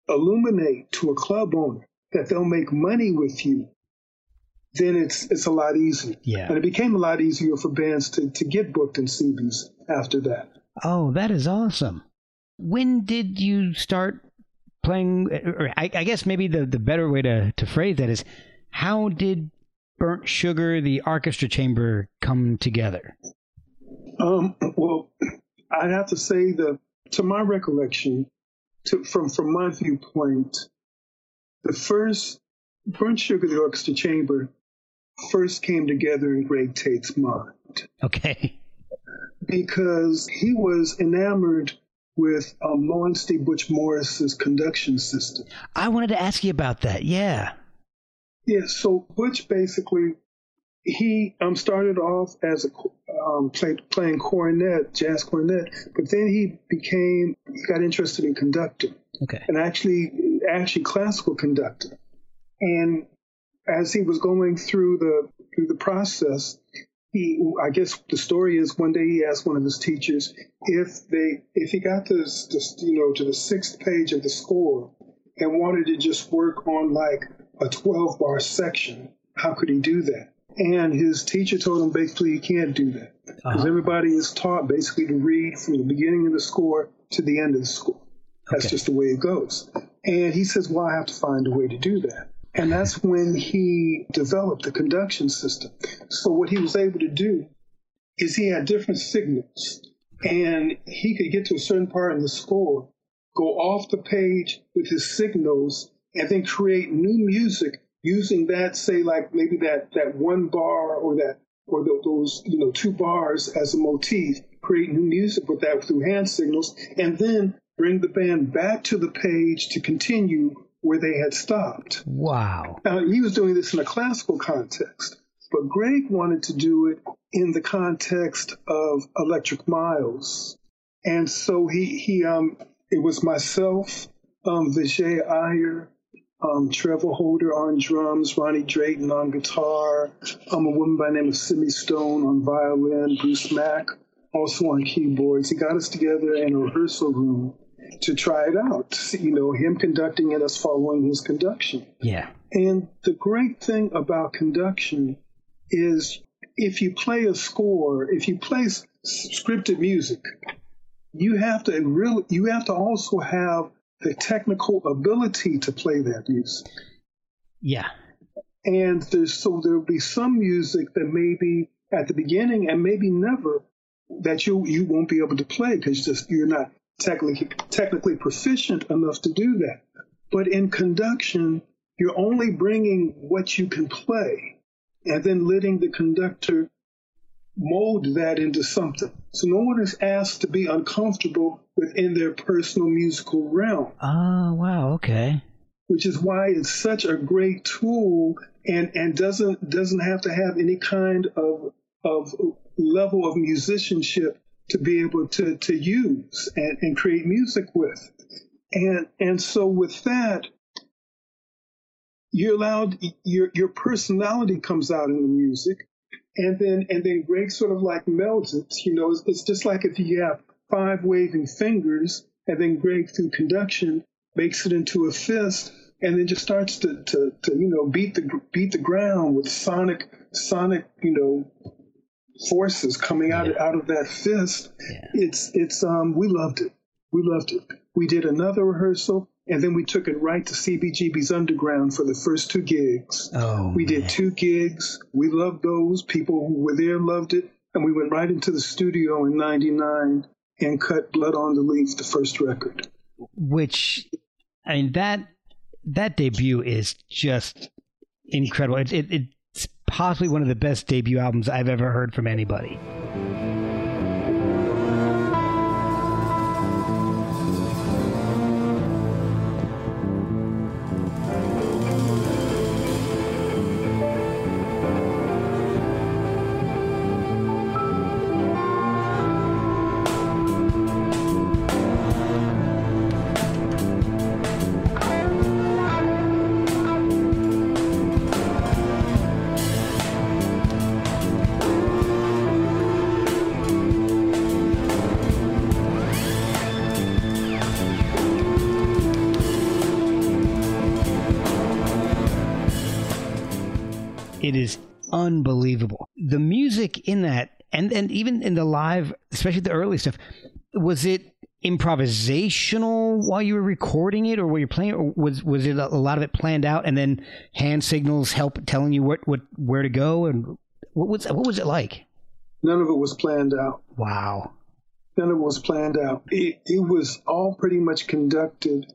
illuminate to a club owner that they'll make money with you, then it's it's a lot easier. Yeah. And it became a lot easier for bands to, to get booked in CBs after that. Oh, that is awesome. When did you start playing? Or I, I guess maybe the, the better way to, to phrase that is how did Burnt Sugar, the Arkestra chamber, come together? Um, well, I'd have to say that, to my recollection, to, from from my viewpoint, the first Burnt Sugar, the Arkestra Chamber, first came together in Greg Tate's mind Okay. because he was enamored with um, Lawrence D. Butch Morris's conduction system. I wanted to ask you about that. Yeah. Yeah, so Butch basically he um, started off as a um, play, playing cornet, jazz cornet, but then he became he got interested in conducting Okay. and actually actually classical conducting. And as he was going through the through the process, he I guess the story is one day he asked one of his teachers if they if he got to this, this you know to the sixth page of the score and wanted to just work on like a 12 bar section, how could he do that? And his teacher told him basically he can't do that because Uh-huh. everybody is taught basically to read from the beginning of the score to the end of the score. That's Okay. just the way it goes. And he says, well, I have to find a way to do that. And that's when he developed the conduction system. So what he was able to do is he had different signals and he could get to a certain part in the score, go off the page with his signals and then create new music using that, say like maybe that, that one bar or that, or tho- those, you know, two bars as a motif, create new music with that through hand signals and then bring the band back to the page to continue where they had stopped. Wow. Now, he was doing this in a classical context, but Greg wanted to do it in the context of Electric Miles. And so he, he um, it was myself, um, Vijay Iyer, um, Trevor Holder on drums, Ronnie Drayton on guitar, um, a woman by the name of Simi Stone on violin, Bruce Mack also on keyboards. He got us together in a rehearsal room to try it out. You know, him conducting and us following his conduction. Yeah. And the great thing about conduction is if you play a score, if you play s- scripted music, you have to really, you have to also have the technical ability to play that music. Yeah. And there's so there'll be some music that maybe at the beginning and maybe never that you you won't be able to play because just you're not technically technically proficient enough to do that. But in conduction, you're only bringing what you can play, and then letting the conductor mold that into something. So no one is asked to be uncomfortable within their personal musical realm Oh, wow. Okay. which is why it's such a great tool and, and doesn't doesn't have to have any kind of of level of musicianship to be able to, to use and, and create music with. And and so with that, you're allowed your your personality comes out in the music and then and then Greg sort of like melds it. You know, it's, it's just like if you have five waving fingers, and then Greg through conduction makes it into a fist, and then just starts to, to, to you know beat the beat the ground with sonic sonic you know forces coming out Yeah. out of that fist. Yeah. It's it's um we loved it. We loved it. We did another rehearsal and then we took it right to CBGB's Underground for the first two gigs. Oh, We did two gigs. We loved those. People who were there loved it. And we went right into the studio in 99 and cut Blood on the Leaf, the first record. which I mean that that debut is just incredible. It, it, it's possibly one of the best debut albums I've ever heard from anybody. Even in the live, especially the early stuff, was it improvisational while you were recording it, or were you playing, or was was it a lot of it planned out, and then hand signals help telling you what what where to go, and what was what was it like? None of it was planned out. Wow. None of it was planned out. It, it was all pretty much conducted.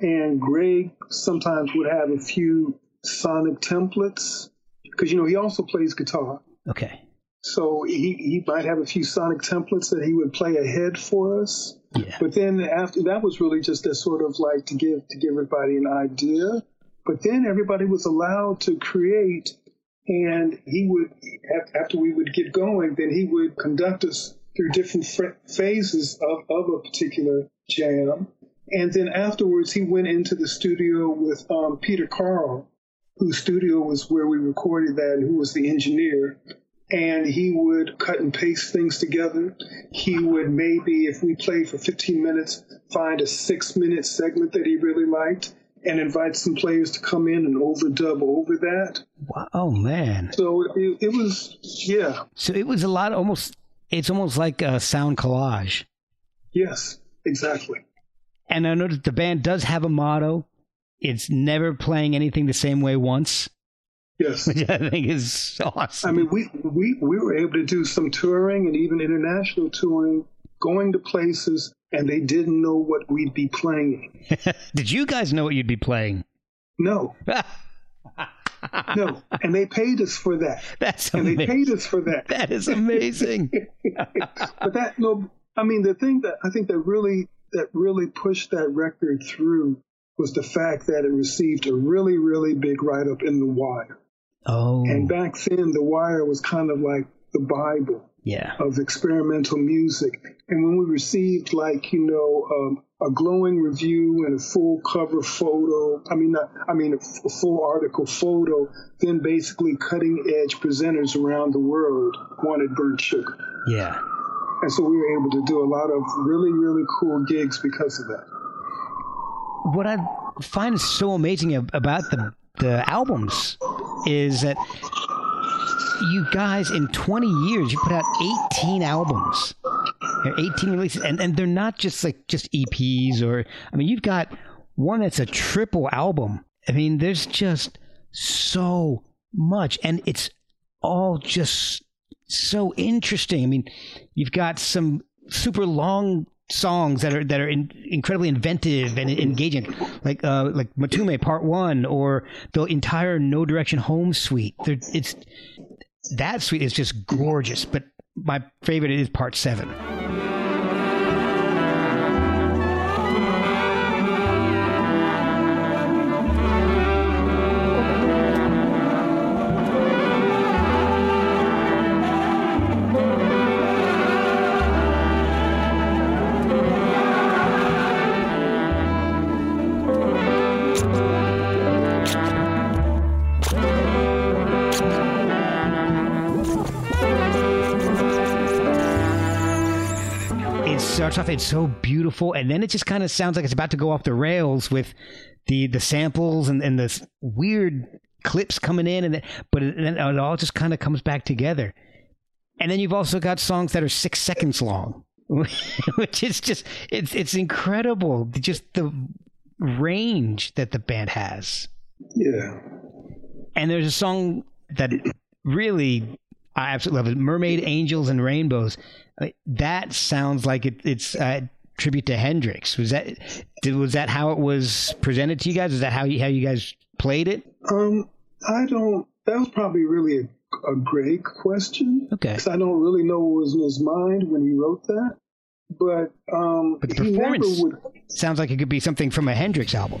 And Greg sometimes would have a few sonic templates because, you know, he also plays guitar. Okay. So he, he might have a few sonic templates that he would play ahead for us. Yeah. But then after that was really just a sort of like to give to give everybody an idea. But then everybody was allowed to create, and he would after we would get going, then he would conduct us through different fr- phases of, of a particular jam. And then afterwards, he went into the studio with um, Peter Carl, whose studio was where we recorded that, and who was the engineer and he would cut and paste things together. He would maybe, if we played for 15 minutes, find a six minute segment that he really liked and invite some players to come in and overdub over that. Wow. Oh man. So it, it was, yeah, So it was a lot. Almost. It's almost like a sound collage. yes, exactly. And I know that the band does have a motto. It's never playing anything the same way once, Yes. which I think is awesome. I mean, we, we, we were able to do some touring and even international touring, going to places, and they didn't know what we'd be playing. Did you guys know what you'd be playing? No, no. And they paid us for that. That's And they paid us for that. That is amazing. but that no i mean the thing that i think that really that really pushed that record through was the fact that it received a really really big write-up in the wire oh, and back then the wire was kind of like the bible yeah. of experimental music and when we received like you know um, a glowing review and a full cover photo i mean not, i mean a, f- a full article photo then basically cutting edge presenters around the world wanted burnt sugar Yeah. and so we were able to do a lot of really, really cool gigs because of that. What I find so amazing about the the albums is that you guys in 20 years you put out 18 albums. There 18 releases and and they're not just like just EPs or I mean you've got one that's a triple album. I mean there's just so much and it's all just so interesting. I mean, you've got some super long songs that are that are in, incredibly inventive and engaging, like uh, like Matume Part One or the entire No Direction Home Suite. They're, it's that suite is just gorgeous, but my favorite is Part Seven. Starts off, it's so beautiful, and then it just kind of sounds like it's about to go off the rails with the the samples and and the weird clips coming in, and the, but it, and it all just kind of comes back together. And then you've also got songs that are six seconds long, which is just it's it's incredible. Just the range that the band has. Yeah. And there's a song that really I absolutely love it. Mermaid Angels and Rainbows. That sounds like it, it's a tribute to Hendrix. Was that did, was that how it was presented to you guys? Is that how you, how you guys played it? Um, I don't. That was probably really a, a great question. Okay. Because I don't really know what was in his mind when he wrote that. But um, But the performance would. sounds like it could be something from a Hendrix album.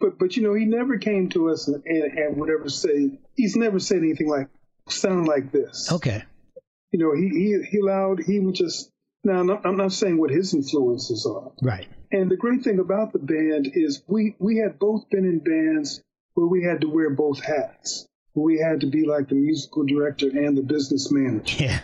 But but you know, he never came to us and, and, and would ever say. He's never said anything like sound like this. Okay. You know, he he he allowed. He would just. Now, I'm not, I'm not saying what his influences are. Right. And the great thing about the band is we we had both been in bands where we had to wear both hats. Where we had to be like the musical director and the business manager. Yeah.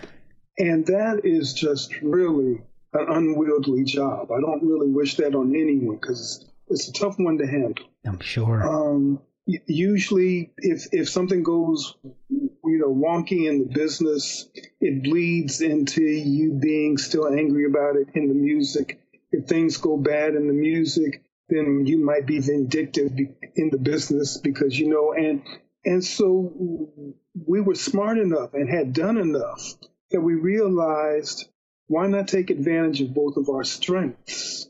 And that is just really an unwieldy job. I don't really wish that on anyone because it's a tough one to handle. I'm sure. Um, usually, if if something goes, you know, wonky in the business, it bleeds into you being still angry about it in the music. If things go bad in the music, then you might be vindictive in the business because you know, and and so we were smart enough and had done enough that we realized why not take advantage of both of our strengths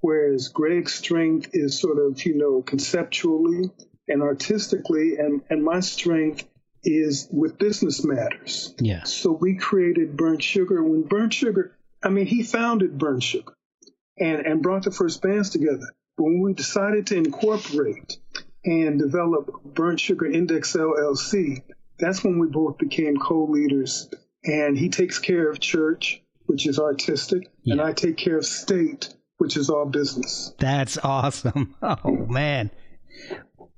whereas Greg's strength is sort of, you know, conceptually and artistically, and, and my strength is with business matters. yeah. So we created Burnt Sugar. When Burnt Sugar, I mean, he founded Burnt Sugar and, and brought the first bands together. But when we decided to incorporate and develop Burnt Sugar Index LLC, that's when we both became co-leaders. And he takes care of church, which is artistic, and I take care of state, which is all business. That's awesome. Oh man.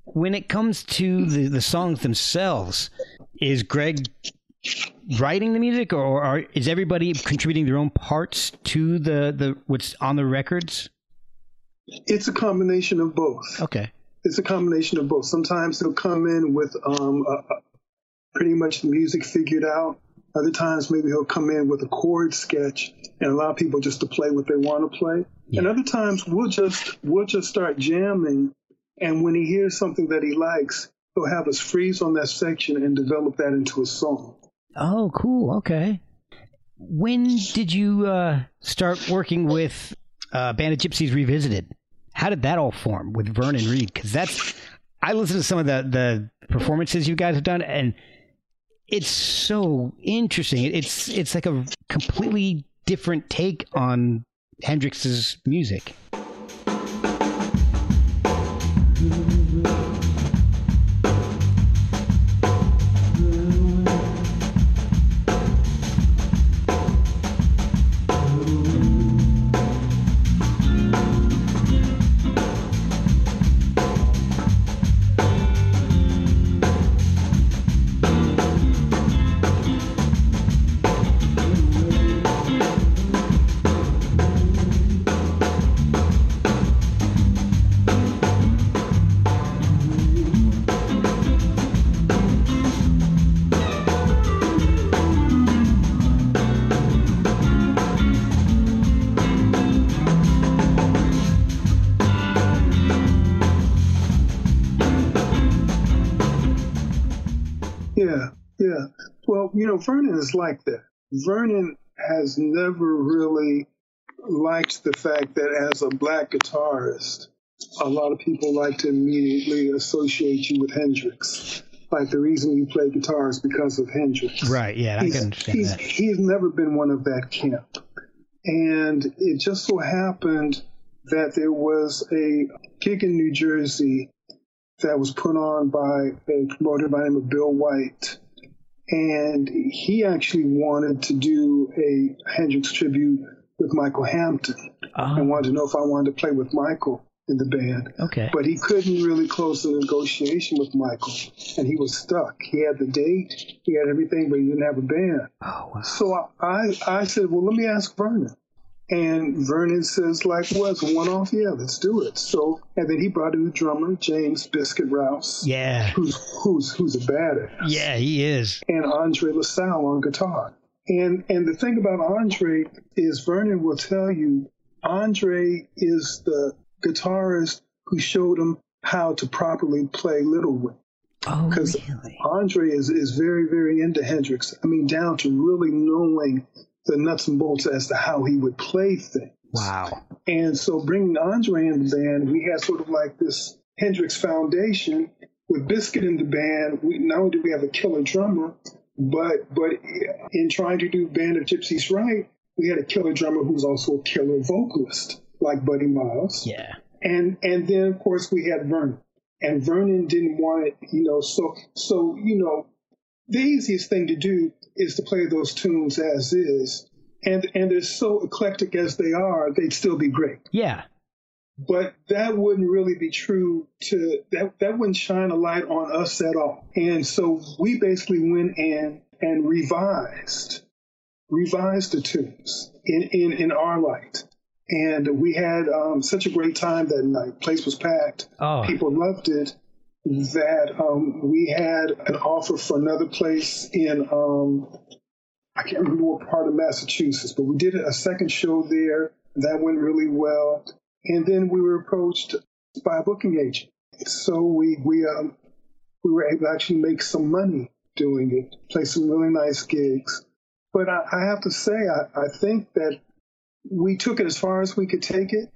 When it comes to the, the songs themselves, is Greg writing the music or are, is everybody contributing their own parts to the, the what's on the records? It's a combination of both. Okay. It's a combination of both. Sometimes they'll come in with um, a, pretty much the music figured out. Other times, maybe he'll come in with a chord sketch and allow people just to play what they want to play. And other times, we'll just we'll just start jamming. And when he hears something that he likes, he'll have us freeze on that section and develop that into a song. Oh, cool. Okay. When did you uh, start working with uh, Band of Gypsys Revisited? How did that all form with Vernon Reid? Because that's I listened to some of the the performances you guys have done, and it's so interesting. It's it's like a completely different take on Hendrix's music. Know, Vernon is like that. Vernon has never really liked the fact that as a black guitarist, a lot of people like to immediately associate you with Hendrix. Like the reason you play guitar is because of Hendrix. Right. Yeah, I can understand he's, that. he's never been one of that camp. And it just so happened that there was a gig in New Jersey that was put on by a promoter by the name of Bill White. And he actually wanted to do a Hendrix tribute with Michael Hampton ah. and wanted to know if I wanted to play with Michael in the band. Okay. But he couldn't really close the negotiation with Michael, and he was stuck. He had the date, he had everything, but he didn't have a band. Oh, wow. So I, I said, well, let me ask Vernon. And Vernon says, like, well, it's one off. Yeah, let's do it. So, and then he brought in the drummer, James Biscuit Rouse, Yeah. who's, who's, who's a badass, Yeah, he is. and Andre LaSalle on guitar. And, and the thing about Andre is Vernon will tell you, Andre is the guitarist who showed him how to properly play Little Wing. Oh, Because really? Andre is, is very, very into Hendrix. I mean, down to really knowing the nuts and bolts as to how he would play things. Wow. And so bringing Andre in the band, we had sort of like this Hendrix foundation with Biscuit in the band. We not only do we have a killer drummer, but but in trying to do Band of Gypsys right, we had a killer drummer who's also a killer vocalist, like Buddy Miles. Yeah. And and then of course we had Vernon. And Vernon didn't want it, you know, so so you know, the easiest thing to do is to play those tunes as is. And and they're so eclectic as they are, they'd still be great. Yeah. But that wouldn't really be true to that that wouldn't shine a light on us at all. And so we basically went in and revised revised the tunes in, in, in our light. And we had um, such a great time that night. Place was packed. Oh. People loved it. That um, we had an offer for another place in um, I can't remember what part of Massachusetts, but we did a second show there. That went really well. And then we were approached by a booking agent. So we we um, we were able to actually make some money doing it, play some really nice gigs. But I, I have to say, I, I think that we took it as far as we could take it.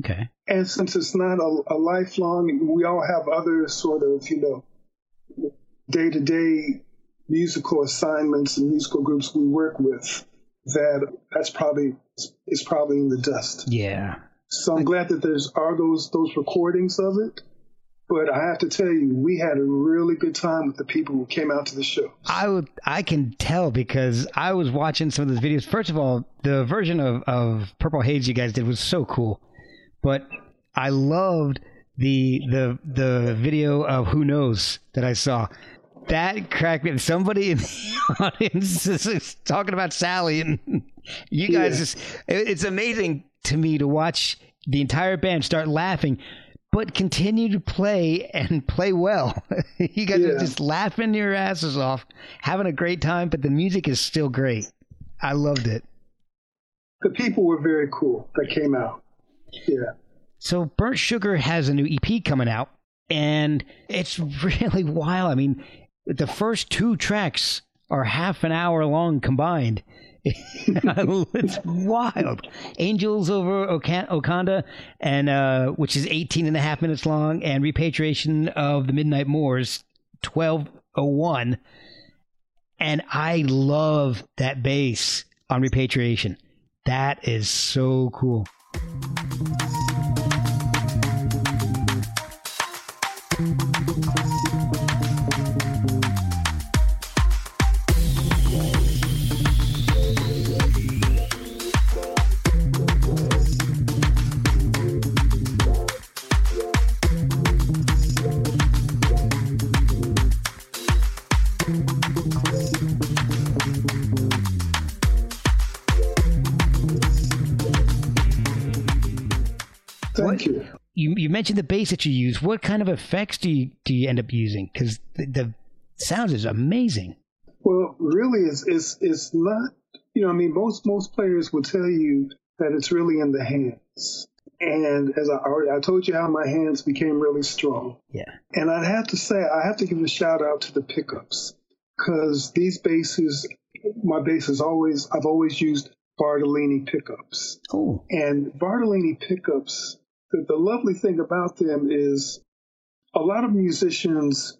Okay. And since it's not a, a lifelong, we all have other sort of, you know, day to day musical assignments and musical groups we work with. That that's probably is probably in the dust. Yeah. So I'm glad that there's are those those recordings of it. But I have to tell you, we had a really good time with the people who came out to the show. I would I can tell because I was watching some of those videos. First of all, the version of, of Purple Haze you guys did was so cool. But I loved the the the video of Who Knows that I saw. That cracked me. Somebody in the audience is, talking about Sally, and you guys Yeah. just, it's amazing to me to watch the entire band start laughing, but continue to play and play well. you guys are just laughing your asses off, having a great time, but the music is still great. I loved it. The people were very cool that came out. Yeah. So Burnt Sugar has a new EP coming out, and it's really wild. I mean, the first two tracks are half an hour long combined. it's wild. Angels over Okan- Oakanda, and uh, which is 18 and a half minutes long, and Repatriation of the Midnight Moors, 1201. And I love that bass on Repatriation. That is so cool. thank you mentioned the bass that you use. What kind of effects do you do you end up using? Because the, the sound is amazing. Well, really, it's, it's it's not. You know, I mean, most most players will tell you that it's really in the hands. And as I already, I told you how my hands became really strong. Yeah. And I'd have to say, I have to give a shout out to the pickups because these basses, my bass is always, I've always used Bartolini pickups. Oh. And Bartolini pickups, the, the lovely thing about them is a lot of musicians,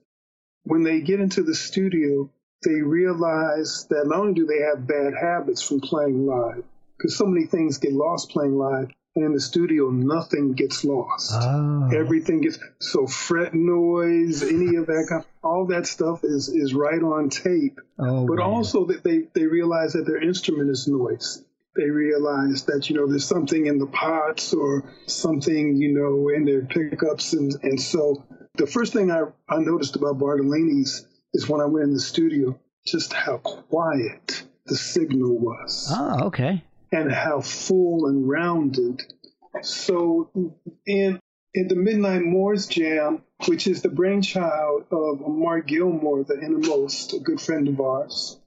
when they get into the studio, they realize that not only do they have bad habits from playing live, because so many things get lost playing live, And in the studio, nothing gets lost. Oh. Everything gets so fret noise, any of that kind, all that stuff is is right on tape. Oh, but man. also that they they realize that their instrument is noise. They realize that you know there's something in the pots or something you know in their pickups, and and so the first thing I I noticed about Bartolini's is when I went in the studio, just how quiet the signal was Oh, okay. and how full and rounded. So in in the Midnight Moors Jam, which is the brainchild of Mark Gilmore, the innermost, a good friend of ours,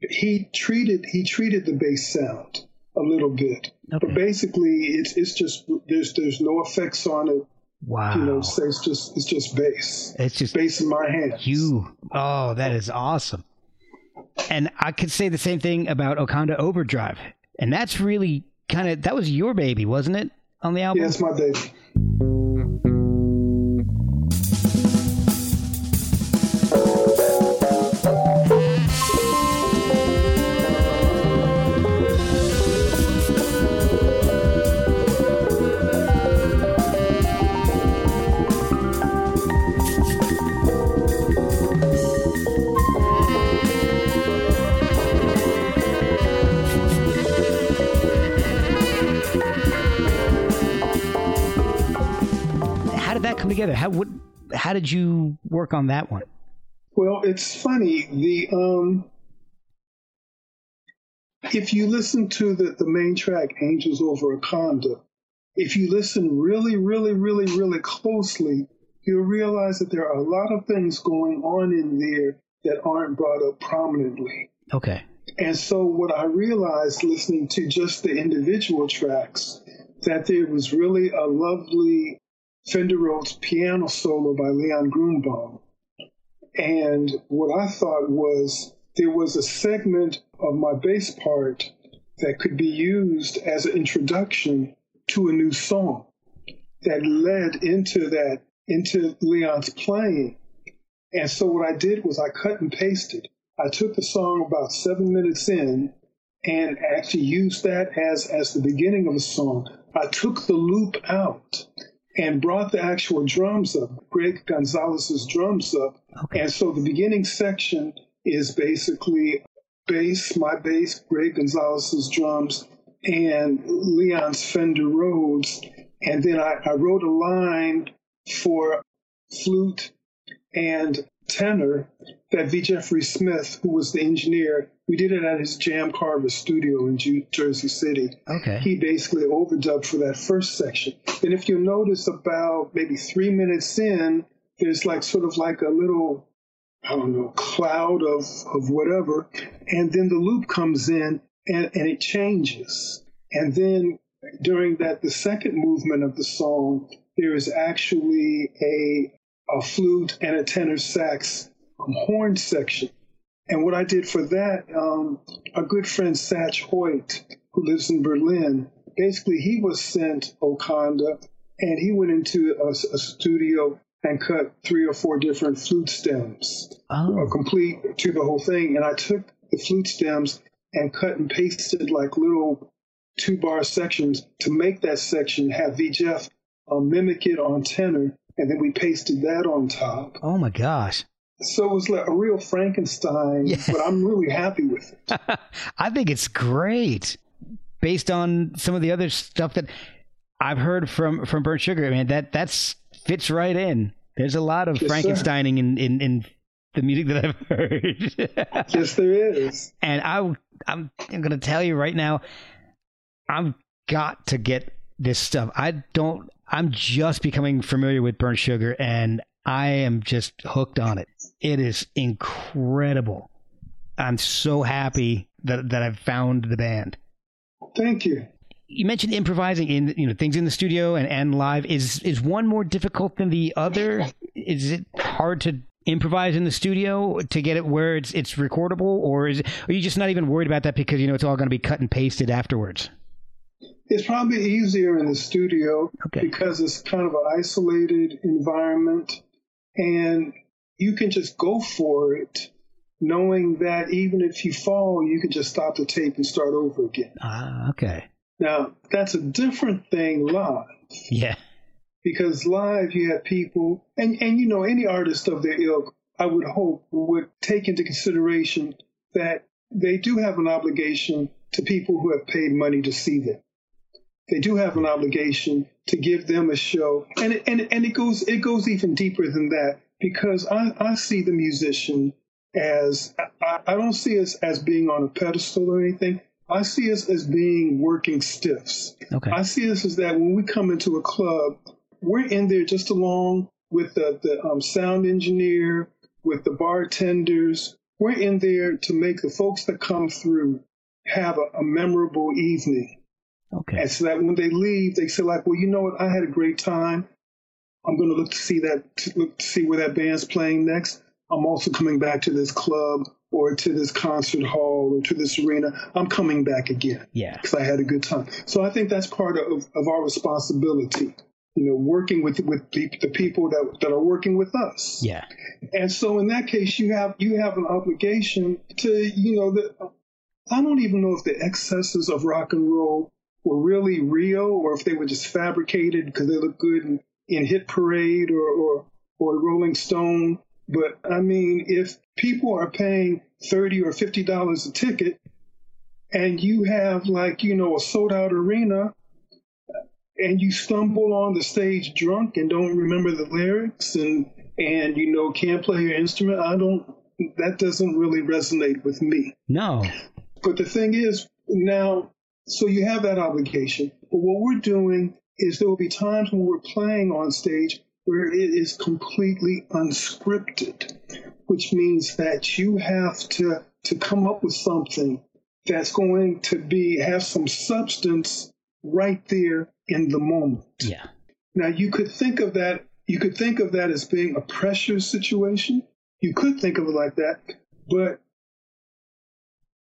he treated he treated the bass sound a little bit. Okay. But basically it's it's just there's there's no effects on it. Wow. You know, so it's just it's just bass. it's just Bass in my hands. you. Oh, that is awesome. And I could say the same thing about Oakanda Overdrive. And that's really kind of that was your baby, wasn't it? On the album? Yeah, it's my baby. Together? How what how did you work on that one? Well, it's funny. The um, if you listen to the the main track, "Angels Over Oakanda," if you listen really, really, really, really closely, you'll realize that there are a lot of things going on in there that aren't brought up prominently. Okay. And so, what I realized listening to just the individual tracks, that there was really a lovely Fender Rhodes piano solo by Leon Gruenbaum. And what I thought was there was a segment of my bass part that could be used as an introduction to a new song that led into that, into Leon's playing. And so what I did was I cut and pasted. I took the song about seven minutes in and actually used that as, as the beginning of a song. I took the loop out and brought the actual drums up, Greg Gonzalez's drums up. Okay. And so the beginning section is basically bass, my bass, Greg Gonzalez's drums, and Leon's Fender Rhodes. And then I, I wrote a line for flute and tenor that V. Jeffrey Smith, who was the engineer, we did it at his Jam Carver studio in Jersey City. Okay. He basically overdubbed for that first section. And if you notice about maybe three minutes in, there's like sort of like a little, I don't know, cloud of, of whatever. And then the loop comes in and, and it changes. And then during that, the second movement of the song, there is actually a, a flute and a tenor sax um, horn section. And what I did for that, um, a good friend, Satch Hoyt, who lives in Berlin, basically he was sent Oakanda and he went into a, a studio and cut three or four different flute stems, Oh. complete to the whole thing. And I took the flute stems and cut and pasted like little two bar sections to make that section have V Jeff uh, mimic it on tenor. And then we pasted that on top. Oh my gosh. So it was like a real Frankenstein, Yeah. but I'm really happy with it. I think it's great based on some of the other stuff that I've heard from from Burnt Sugar. I mean, that that's fits right in. There's a lot of Yes. Frankensteining in, in in the music that I've heard. Yes, there is. and I I'm I'm going to tell you right now I've got to get this stuff. I don't I'm just becoming familiar with Burnt Sugar and I am just hooked on it. It is incredible. I'm so happy that that I've found the band. Thank you. You mentioned improvising in you know things in the studio and, and live. Is is one more difficult than the other? Is it hard to improvise in the studio to get it where it's it's recordable, or is it, are you just not even worried about that because you know it's all going to be cut and pasted afterwards? It's probably easier in the studio Okay. because it's kind of an isolated environment and you can just go for it knowing that even if you fall, you can just stop the tape and start over again. Ah, okay. Now, that's a different thing live Yeah. because live you have people, and, and you know, any artist of their ilk, I would hope, would take into consideration that they do have an obligation to people who have paid money to see them. They do have an obligation to give them a show, and it, and and it goes it goes even deeper than that because I, I see the musician as I, I don't see us as being on a pedestal or anything. I see us as being working stiffs. Okay. I see us as that when we come into a club, we're in there just along with the, the um, sound engineer, with the bartenders. We're in there to make the folks that come through have a, a memorable evening. Okay. And so that when they leave, they say like, well, you know what? I had a great time. I'm going to look to see that, to look to see where that band's playing next. I'm also coming back to this club or to this concert hall or to this arena. I'm coming back again Yeah. because I had a good time. So I think that's part of, of our responsibility, you know, working with with the, the people that, that are working with us. Yeah. And so in that case, you have you have an obligation to, you know, the, I don't even know if the excesses of rock and roll were really real or if they were just fabricated because they look good in, in Hit Parade or, or or Rolling Stone. But I mean, if people are paying thirty or fifty dollars a ticket, and you have like you know a sold out arena, uh, and you stumble on the stage drunk and don't remember the lyrics and and you know can't play your instrument, I don't. That doesn't really resonate with me. No. But the thing is, now, so you have that obligation. But what we're doing is there will be times when we're playing on stage where it is completely unscripted, which means that you have to, to come up with something that's going to be have some substance right there in the moment. Yeah. Now you could think of that you could think of that as being a pressure situation. You could think of it like that, but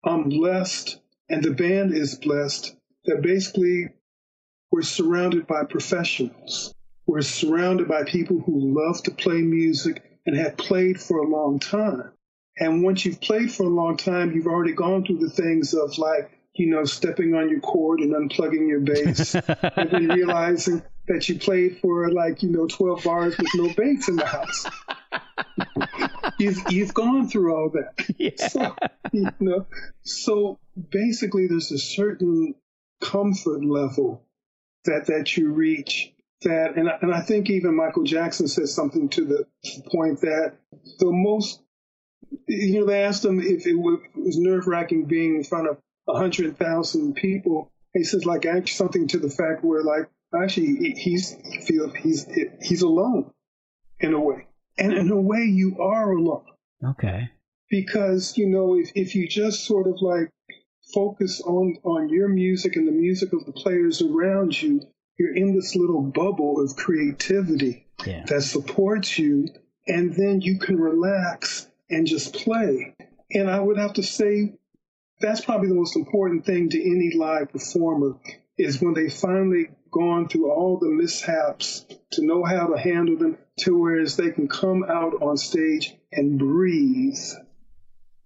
I'm blessed and the band is blessed that basically we're surrounded by professionals. We're surrounded by people who love to play music and have played for a long time. And once you've played for a long time, you've already gone through the things of like, you know, stepping on your cord and unplugging your bass and then realizing that you played for like, you know, 12 bars with no bass in the house. You've, you've gone through all that. Yeah. So, you know, so basically there's a certain comfort level that, that you reach that, and, I- and I think even Michael Jackson says something to the point that the most, you know, they asked him if it was, nerve wracking being in front of a hundred thousand people. He says like actually something to the fact where like actually he- he's he feels he's he's alone in a way, and in a way you are alone Okay. because you know if, if you just sort of like focus on on your music and the music of the players around you you're in this little bubble of creativity Yeah. that supports you and then you can relax and just play and i would have to say that's probably the most important thing to any live performer is when they finally gone through all the mishaps to know how to handle them to whereas they can come out on stage and breathe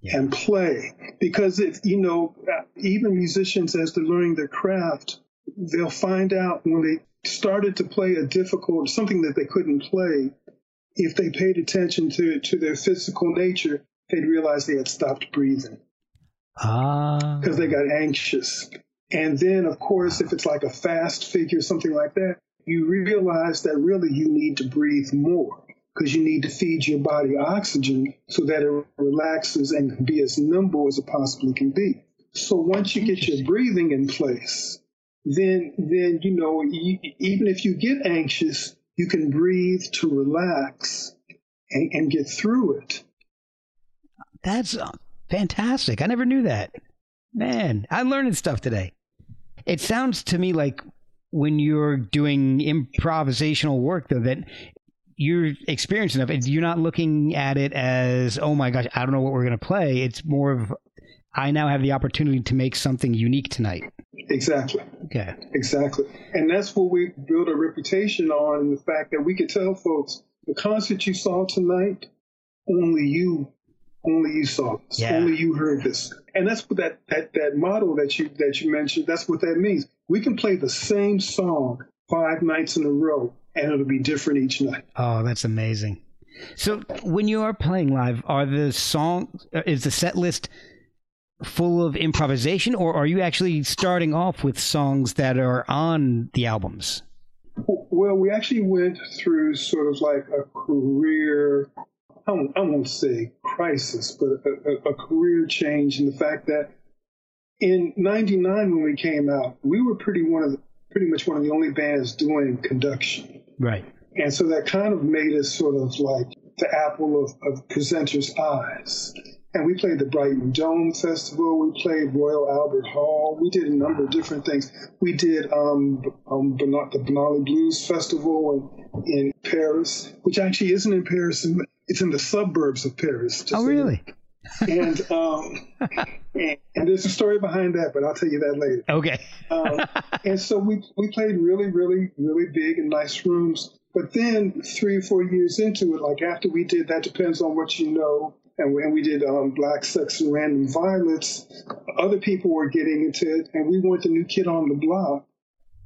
Yeah. and play because if you know even musicians as they're learning their craft they'll find out when they started to play a difficult something that they couldn't play if they paid attention to to their physical nature they'd realize they had stopped breathing Ah. because they got anxious. And then, of course, if it's like a fast figure, something like that, you realize that really you need to breathe more because you need to feed your body oxygen so that it relaxes and can be as nimble as it possibly can be. So once you get your breathing in place, then then you know you, even if you get anxious, you can breathe to relax and, and get through it. That's uh, fantastic. I never knew that. Man, I'm learning stuff today. It sounds to me like when you're doing improvisational work, though, that you're experienced enough. And you're not looking at it as, oh my gosh, I don't know what we're going to play. It's more of, I now have the opportunity to make something unique tonight. Exactly. Okay. Exactly. And that's what we build a reputation on in the fact that we could tell folks the concert you saw tonight, only you only you saw this, Yeah. only you heard this, and that's what that that that model that you that you mentioned. That's what that means. We can play the same song five nights in a row, and it'll be different each night. Oh, that's amazing. So when you are playing live, are the song uh, is the set list full of improvisation, or are you actually starting off with songs that are on the albums? Well, we actually went through sort of like a career, I won't, I won't say crisis, but a, a, a career change in the fact that in 99 when we came out, we were pretty one of the, pretty much one of the only bands doing conduction. Right. And so that kind of made us sort of like the apple of, of presenters' eyes. And we played the Brighton Dome Festival. We played Royal Albert Hall. We did a number of different things. We did um, um, the Banlieues Bleues Festival in, in Paris, which actually isn't in Paris. in- It's in the suburbs of Paris. just Oh, so you know. really? And, um, and, and there's a story behind that, but I'll tell you that later. Okay. Um, and so we we played really, really, really big and nice rooms. But then three or four years into it, like after we did that depends on what you know, and when we did um, Black Sex and Random Violets, other people were getting into it, and we weren't the new kid on the block.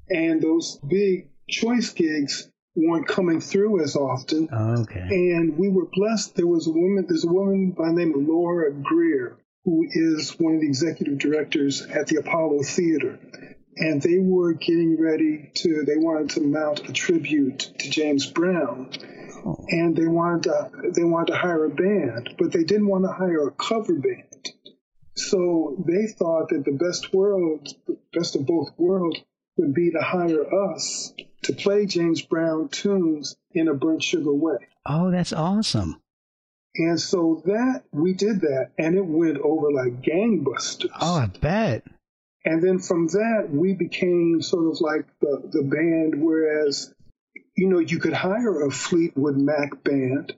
And those big choice gigs weren't coming through as often. Okay. And we were blessed. There was a woman, there's a woman by the name of Laura Greer, who is one of the executive directors at the Apollo Theater. And they were getting ready to, they wanted to mount a tribute to James Brown. Oh. And they wanted to, they wanted to hire a band, but they didn't want to hire a cover band. So they thought that the best world, best of both worlds, would be to hire us to play James Brown tunes in a burnt sugar way. Oh, that's awesome. And so that we did that and it went over like gangbusters. Oh, I bet. And then from that we became sort of like the, the band whereas you know you could hire a Fleetwood Mac band,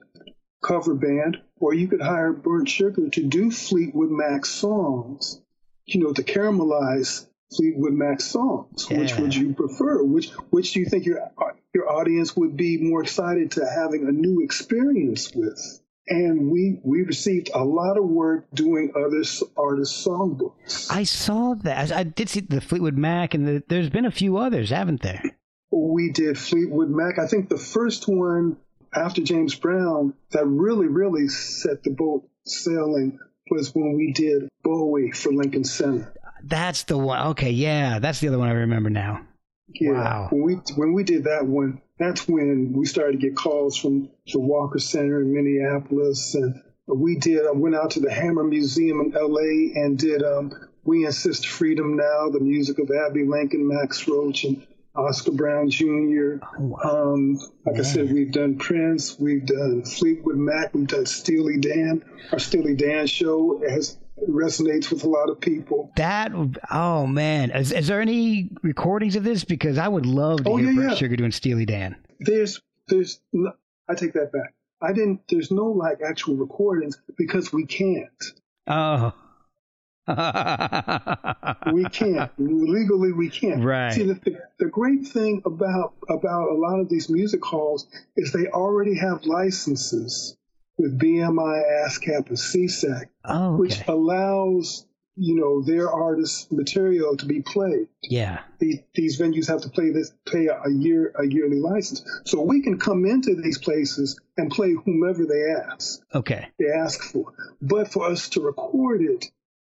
cover band, or you could hire Burnt Sugar to do Fleetwood Mac songs, you know, to caramelize Fleetwood Mac songs. Which would you prefer? Which which do you think your your audience would be more excited to having a new experience with? And we we received a lot of work doing other artists' songbooks. I saw that. I, I did see the Fleetwood Mac, and the, there's been a few others, haven't there? we did Fleetwood Mac. I think the first one after James Brown that really, really set the boat sailing was when we did Bowie for Lincoln Center. That's the one. Okay, yeah, that's the other one I remember now. Yeah. Wow. When we when we did that one, that's when we started to get calls from the Walker Center in Minneapolis, and we did. I went out to the Hammer Museum in L.A. and did. Um, we insist freedom now, the music of Abbey Lincoln, Max Roach, and Oscar Brown Jr. Um, like I said, we've done Prince, we've done Fleetwood Mac, we've done Steely Dan. Our Steely Dan show has resonates with a lot of people. That oh man, is, is there any recordings of this? Because I would love to Oh, hear yeah, yeah. Sugar doing Steely Dan. There's, there's, no, I take that back. I didn't. There's no like actual recordings because we can't. Oh, We can't legally. We can't. Right. See, the, the, the great thing about about a lot of these music halls is they already have licenses with BMI, ASCAP, and SESAC, oh, which allows you know their artists' material to be played. yeah. These, these venues have to play this, pay a, a year, a yearly license, so we can come into these places and play whomever they ask Okay. they ask for. But for us to record it,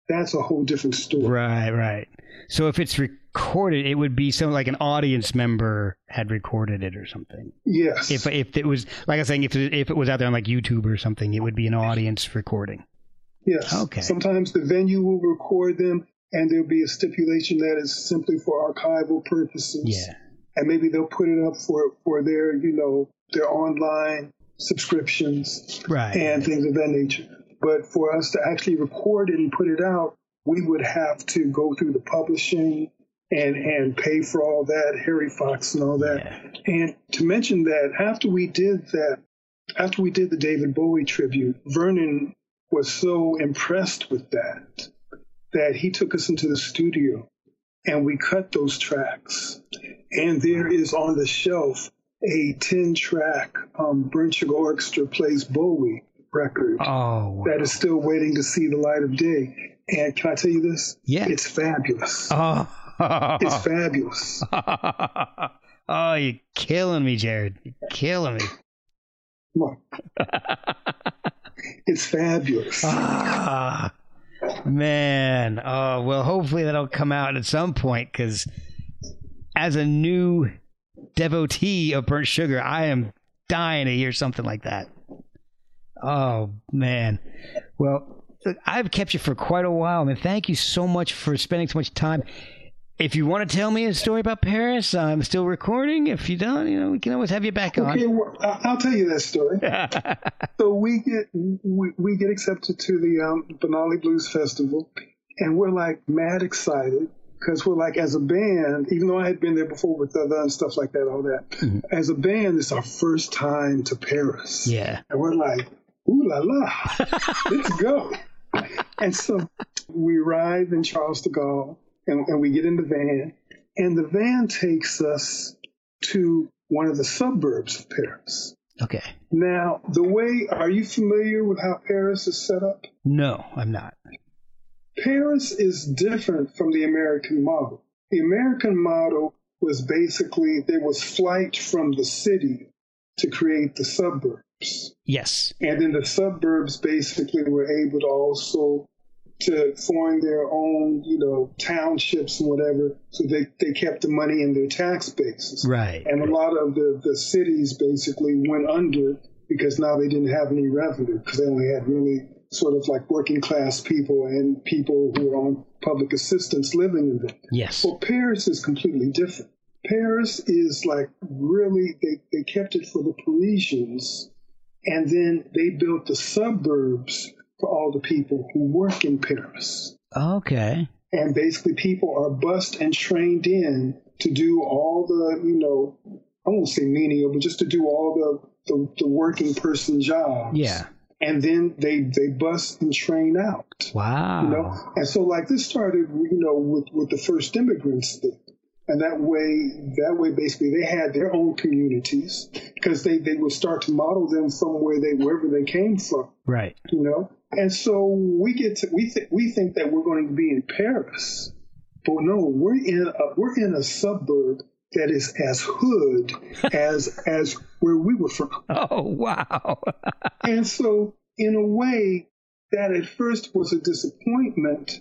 that's a whole different story. Right, right. So if it's recorded, it would be something like an audience member had recorded it or something. Yes. If if it was like I was saying, if it, if it was out there on like YouTube or something, it would be an audience recording. yes. Okay. Sometimes the venue will record them, and there'll be a stipulation that is simply for archival purposes. Yeah. And maybe they'll put it up for for their you know their online subscriptions Right. and things of that nature. But for us to actually record it and put it out, we would have to go through the publishing and and pay for all that, Harry Fox and all that. Yeah. And to mention that after we did that, after we did the David Bowie tribute, Vernon was so impressed with that that he took us into the studio and we cut those tracks. And there is on the shelf a 10 track um, Sugar Orchestra plays Bowie record Oh, that is still waiting to see the light of day. And can I tell you this? Yeah. It's fabulous. oh, It's fabulous. oh, you're killing me, Jared. You're killing me. Look. it's fabulous. Ah, man. Oh, well, hopefully that'll come out at some point because as a new devotee of burnt sugar, I am dying to hear something like that. Oh, man. Well, I've kept you for quite a while, man. Thank you so much for spending so much time. If you want to tell me a story about Paris, I'm still recording. If you don't, you know, we can always have you back on. Okay, well, I'll tell you that story. so we get we, we get accepted to the um, Banlieues Bleues Festival, and we're like mad excited because we're like as a band, even though I had been there before with other and stuff like that, all that. As a band, it's our first time to Paris, yeah. and we're like, ooh la la, let's go. And so we arrive in Charles de Gaulle, and, and we get in the van, and the van takes us to one of the suburbs of Paris. Okay. Now, the way, are you familiar with how Paris is set up? No, I'm not. Paris is different from the American model. The American model was basically there was flight from the city to create the suburbs. Yes. And then the suburbs basically were able to also to form their own, you know, townships and whatever. So they, they kept the money in their tax bases. Right. And a lot of the, the cities basically went under because now they didn't have any revenue because they only had really sort of like working class people and people who were on public assistance living in them. Yes. Well, Paris is completely different. Paris is like really, they, they kept it for the Parisians and then they built the suburbs for all the people who work in Paris. Okay. And basically, people are bussed and trained in to do all the, you know, I won't say menial, but just to do all the, the, the working person jobs. Yeah. And then they, they bust and train out. Wow. You know, and so like this started, you know, with, with the first immigrants thing. And that way, that way, basically, they had their own communities because they, they would start to model them from where they wherever they came from Right. you know. And so we get to we think we think that we're going to be in Paris, but no, we're in a, we're in a suburb that is as hood as as where we were from. Oh wow. And so in a way, that at first was a disappointment,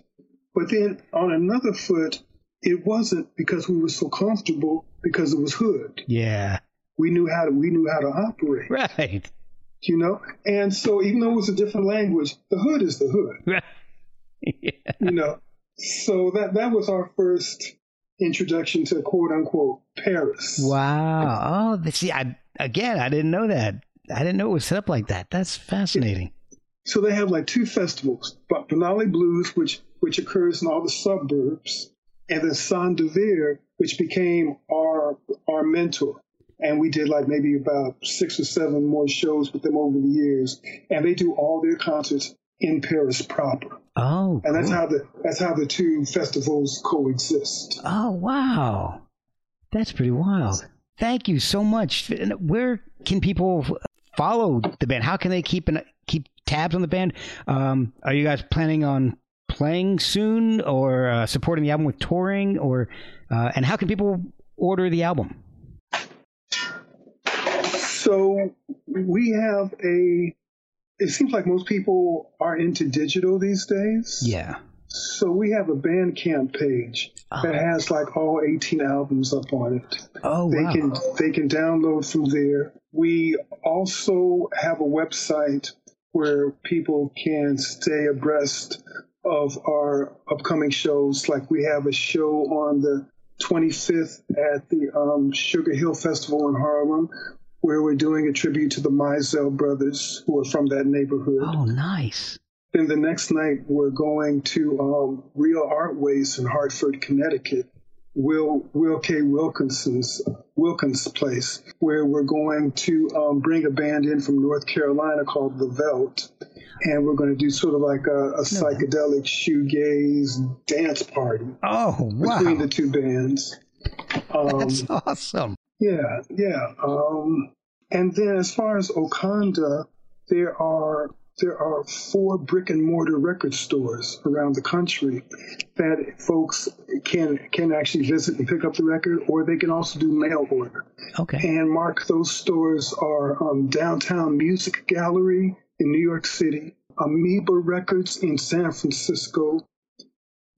but then on another foot, it wasn't because we were so comfortable because it was hood. yeah. We knew how to we knew how to operate, Right. You know. And so even though it was a different language, the hood is the hood. Yeah. you know. So that that was our first introduction to quote unquote Paris. Wow. Oh, see, I again, I didn't know that. I didn't know it was set up like that. That's fascinating. So they have like two festivals, but Banlieues Bleues, which which occurs in all the suburbs, and then Saint Devere, which became our our mentor. And we did like maybe about six or seven more shows with them over the years. And they do all their concerts in Paris proper. Oh. And that's cool. how the that's how the two festivals coexist. Oh wow. That's pretty wild. Thank you so much. Where can people follow the band? How can they keep an, keep tabs on the band? Um, are you guys planning on playing soon, or uh, supporting the album with touring, or uh, and how can people order the album? So we have a. It seems like most people are into digital these days. Yeah. So we have a Bandcamp page that has like all 18 albums up on it. Oh They wow. can they can download from there. We also have a website where people can stay abreast of our upcoming shows. Like we have a show on the 25th at the um, Sugar Hill Festival in Harlem, where we're doing a tribute to the Mizell brothers who are from that neighborhood. Oh nice. Then the next night, we're going to um, Real Art Ways in Hartford, Connecticut, Will Will K. Wilkinson's Wilkins place, where we're going to um, bring a band in from North Carolina called The Veldt, and we're going to do sort of like a, a psychedelic shoegaze dance party Oh wow. between the two bands. Um, That's awesome. Yeah, yeah. Um, and then as far as Oakanda, there are there are four brick and mortar record stores around the country that folks can can actually visit and pick up the record, or they can also do mail order. Okay. And Mark, those stores are um, Downtown Music Gallery in New York City, Amoeba Records in San Francisco,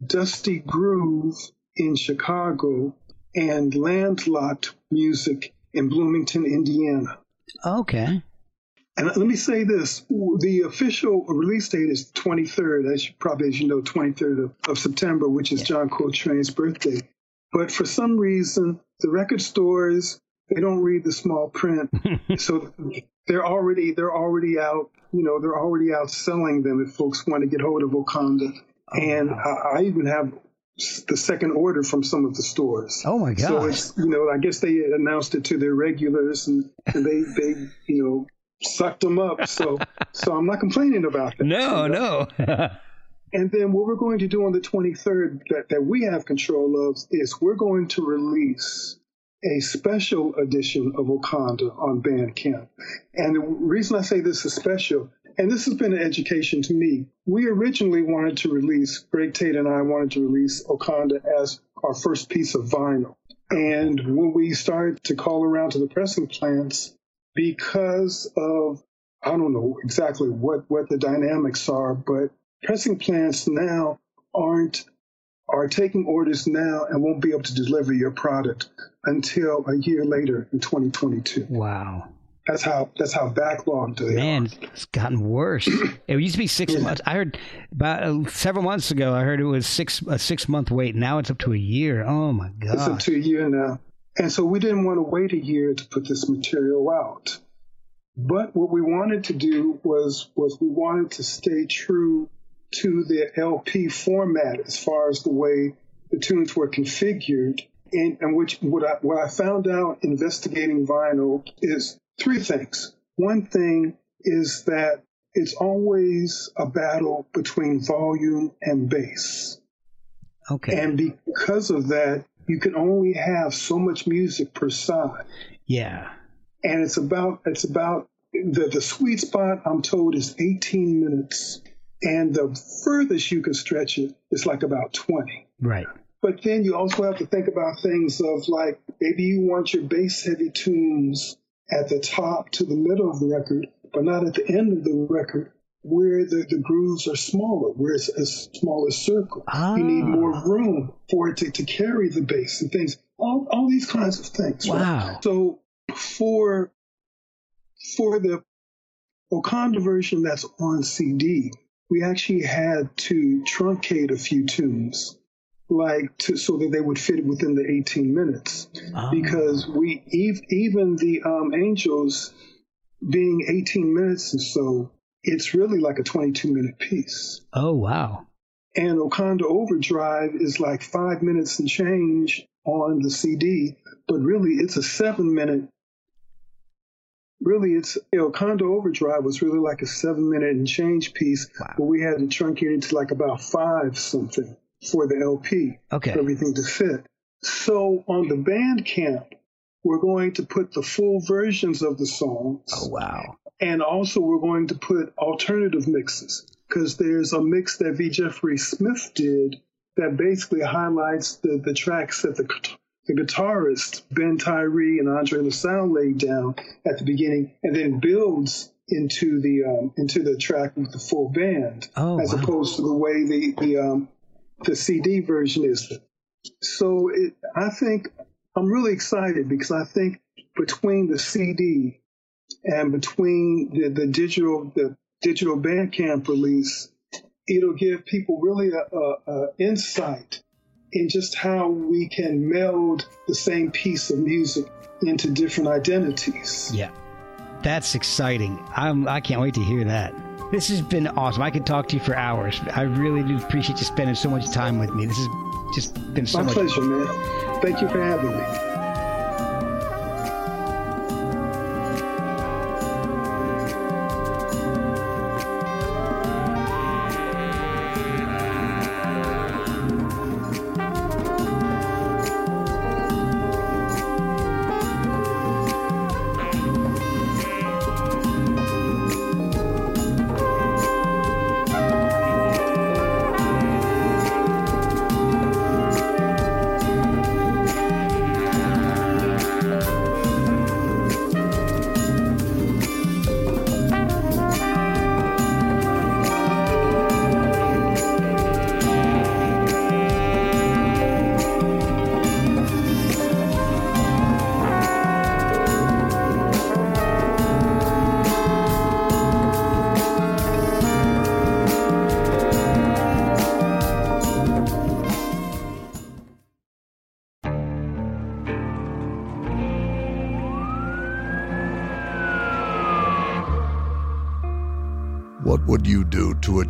Dusty Groove in Chicago, and Landlocked Music in Bloomington, Indiana. Okay. And let me say this: the official release date is 23rd, as you, probably as you know, 23rd of, of September, which is John Coltrane's birthday. But for some reason, the record stores they don't read the small print, so they're already they're already out. You know, they're already out selling them if folks want to get hold of Oakanda. Oh, and I, I even have the second order from some of the stores. Oh my god! So it's you know I guess they announced it to their regulars and, and they they you know sucked them up. So so I'm not complaining about that. No, no. And then what we're going to do on the 23rd that, that we have control of is we're going to release a special edition of Oakanda on Bandcamp. And the reason I say this is special, and this has been an education to me, we originally wanted to release, Greg Tate and I wanted to release Oakanda as our first piece of vinyl. And when we started to call around to the pressing plants, because of I don't know exactly what, what the dynamics are, but pressing plants now aren't are taking orders now and won't be able to deliver your product until a year later in 2022. wow. That's how that's how backlogged they Man, are. it's gotten worse. It used to be six months. I heard about uh, several months ago. I heard it was six a six month wait. Now it's up to a year. Oh my god, It's up to a year now. And so we didn't want to wait a year to put this material out. But what we wanted to do was was we wanted to stay true to the LP format as far as the way the tunes were configured. And, and which what I what I found out investigating vinyl is three things. One thing is that it's always a battle between volume and bass. Okay. And because of that, you can only have so much music per side. yeah. And it's about it's about the the sweet spot I'm told is 18 minutes. And the furthest you can stretch it is like about 20. Right. But then you also have to think about things of like maybe you want your bass heavy tunes at the top to the middle of the record, but not at the end of the record where the, the grooves are smaller, where it's a smaller circle. You need Ah. more room for it to, to carry the bass and things. All, all these kinds of things. right? Wow. So for for the Oakanda version that's on CD, we actually had to truncate a few tunes, like to, so that they would fit within the 18 minutes. Ah. Because we ev- even the um, Angels being 18 minutes or so, it's really like a 22 minute piece. Oh wow. And Oakanda Overdrive is like five minutes and change on the CD, but really it's a seven minute. Really, it's Oakanda Overdrive was really like a seven minute and change piece, Wow. but we had to truncate it to like about five something for the LP Okay. for everything to fit. So on the Bandcamp, we're going to put the full versions of the songs Oh wow. and also we're going to put alternative mixes because there's a mix that V. Jeffrey Smith did that basically highlights the, the tracks that the, the guitarist Ben Tyree and Andre LaSalle laid down at the beginning and then builds into the um, into the track with the full band Oh, as wow. opposed to the way the the um, the CD version is. So it, I think I'm really excited because I think between the CD and between the, the digital the digital Bandcamp release, it'll give people really a, a, a insight in just how we can meld the same piece of music into different identities. Yeah. That's exciting. I'm I can't wait to hear that. This has been awesome. I could talk to you for hours. I really do appreciate you spending so much time with me. This has just been so My much pleasure, man. Thank you for having me.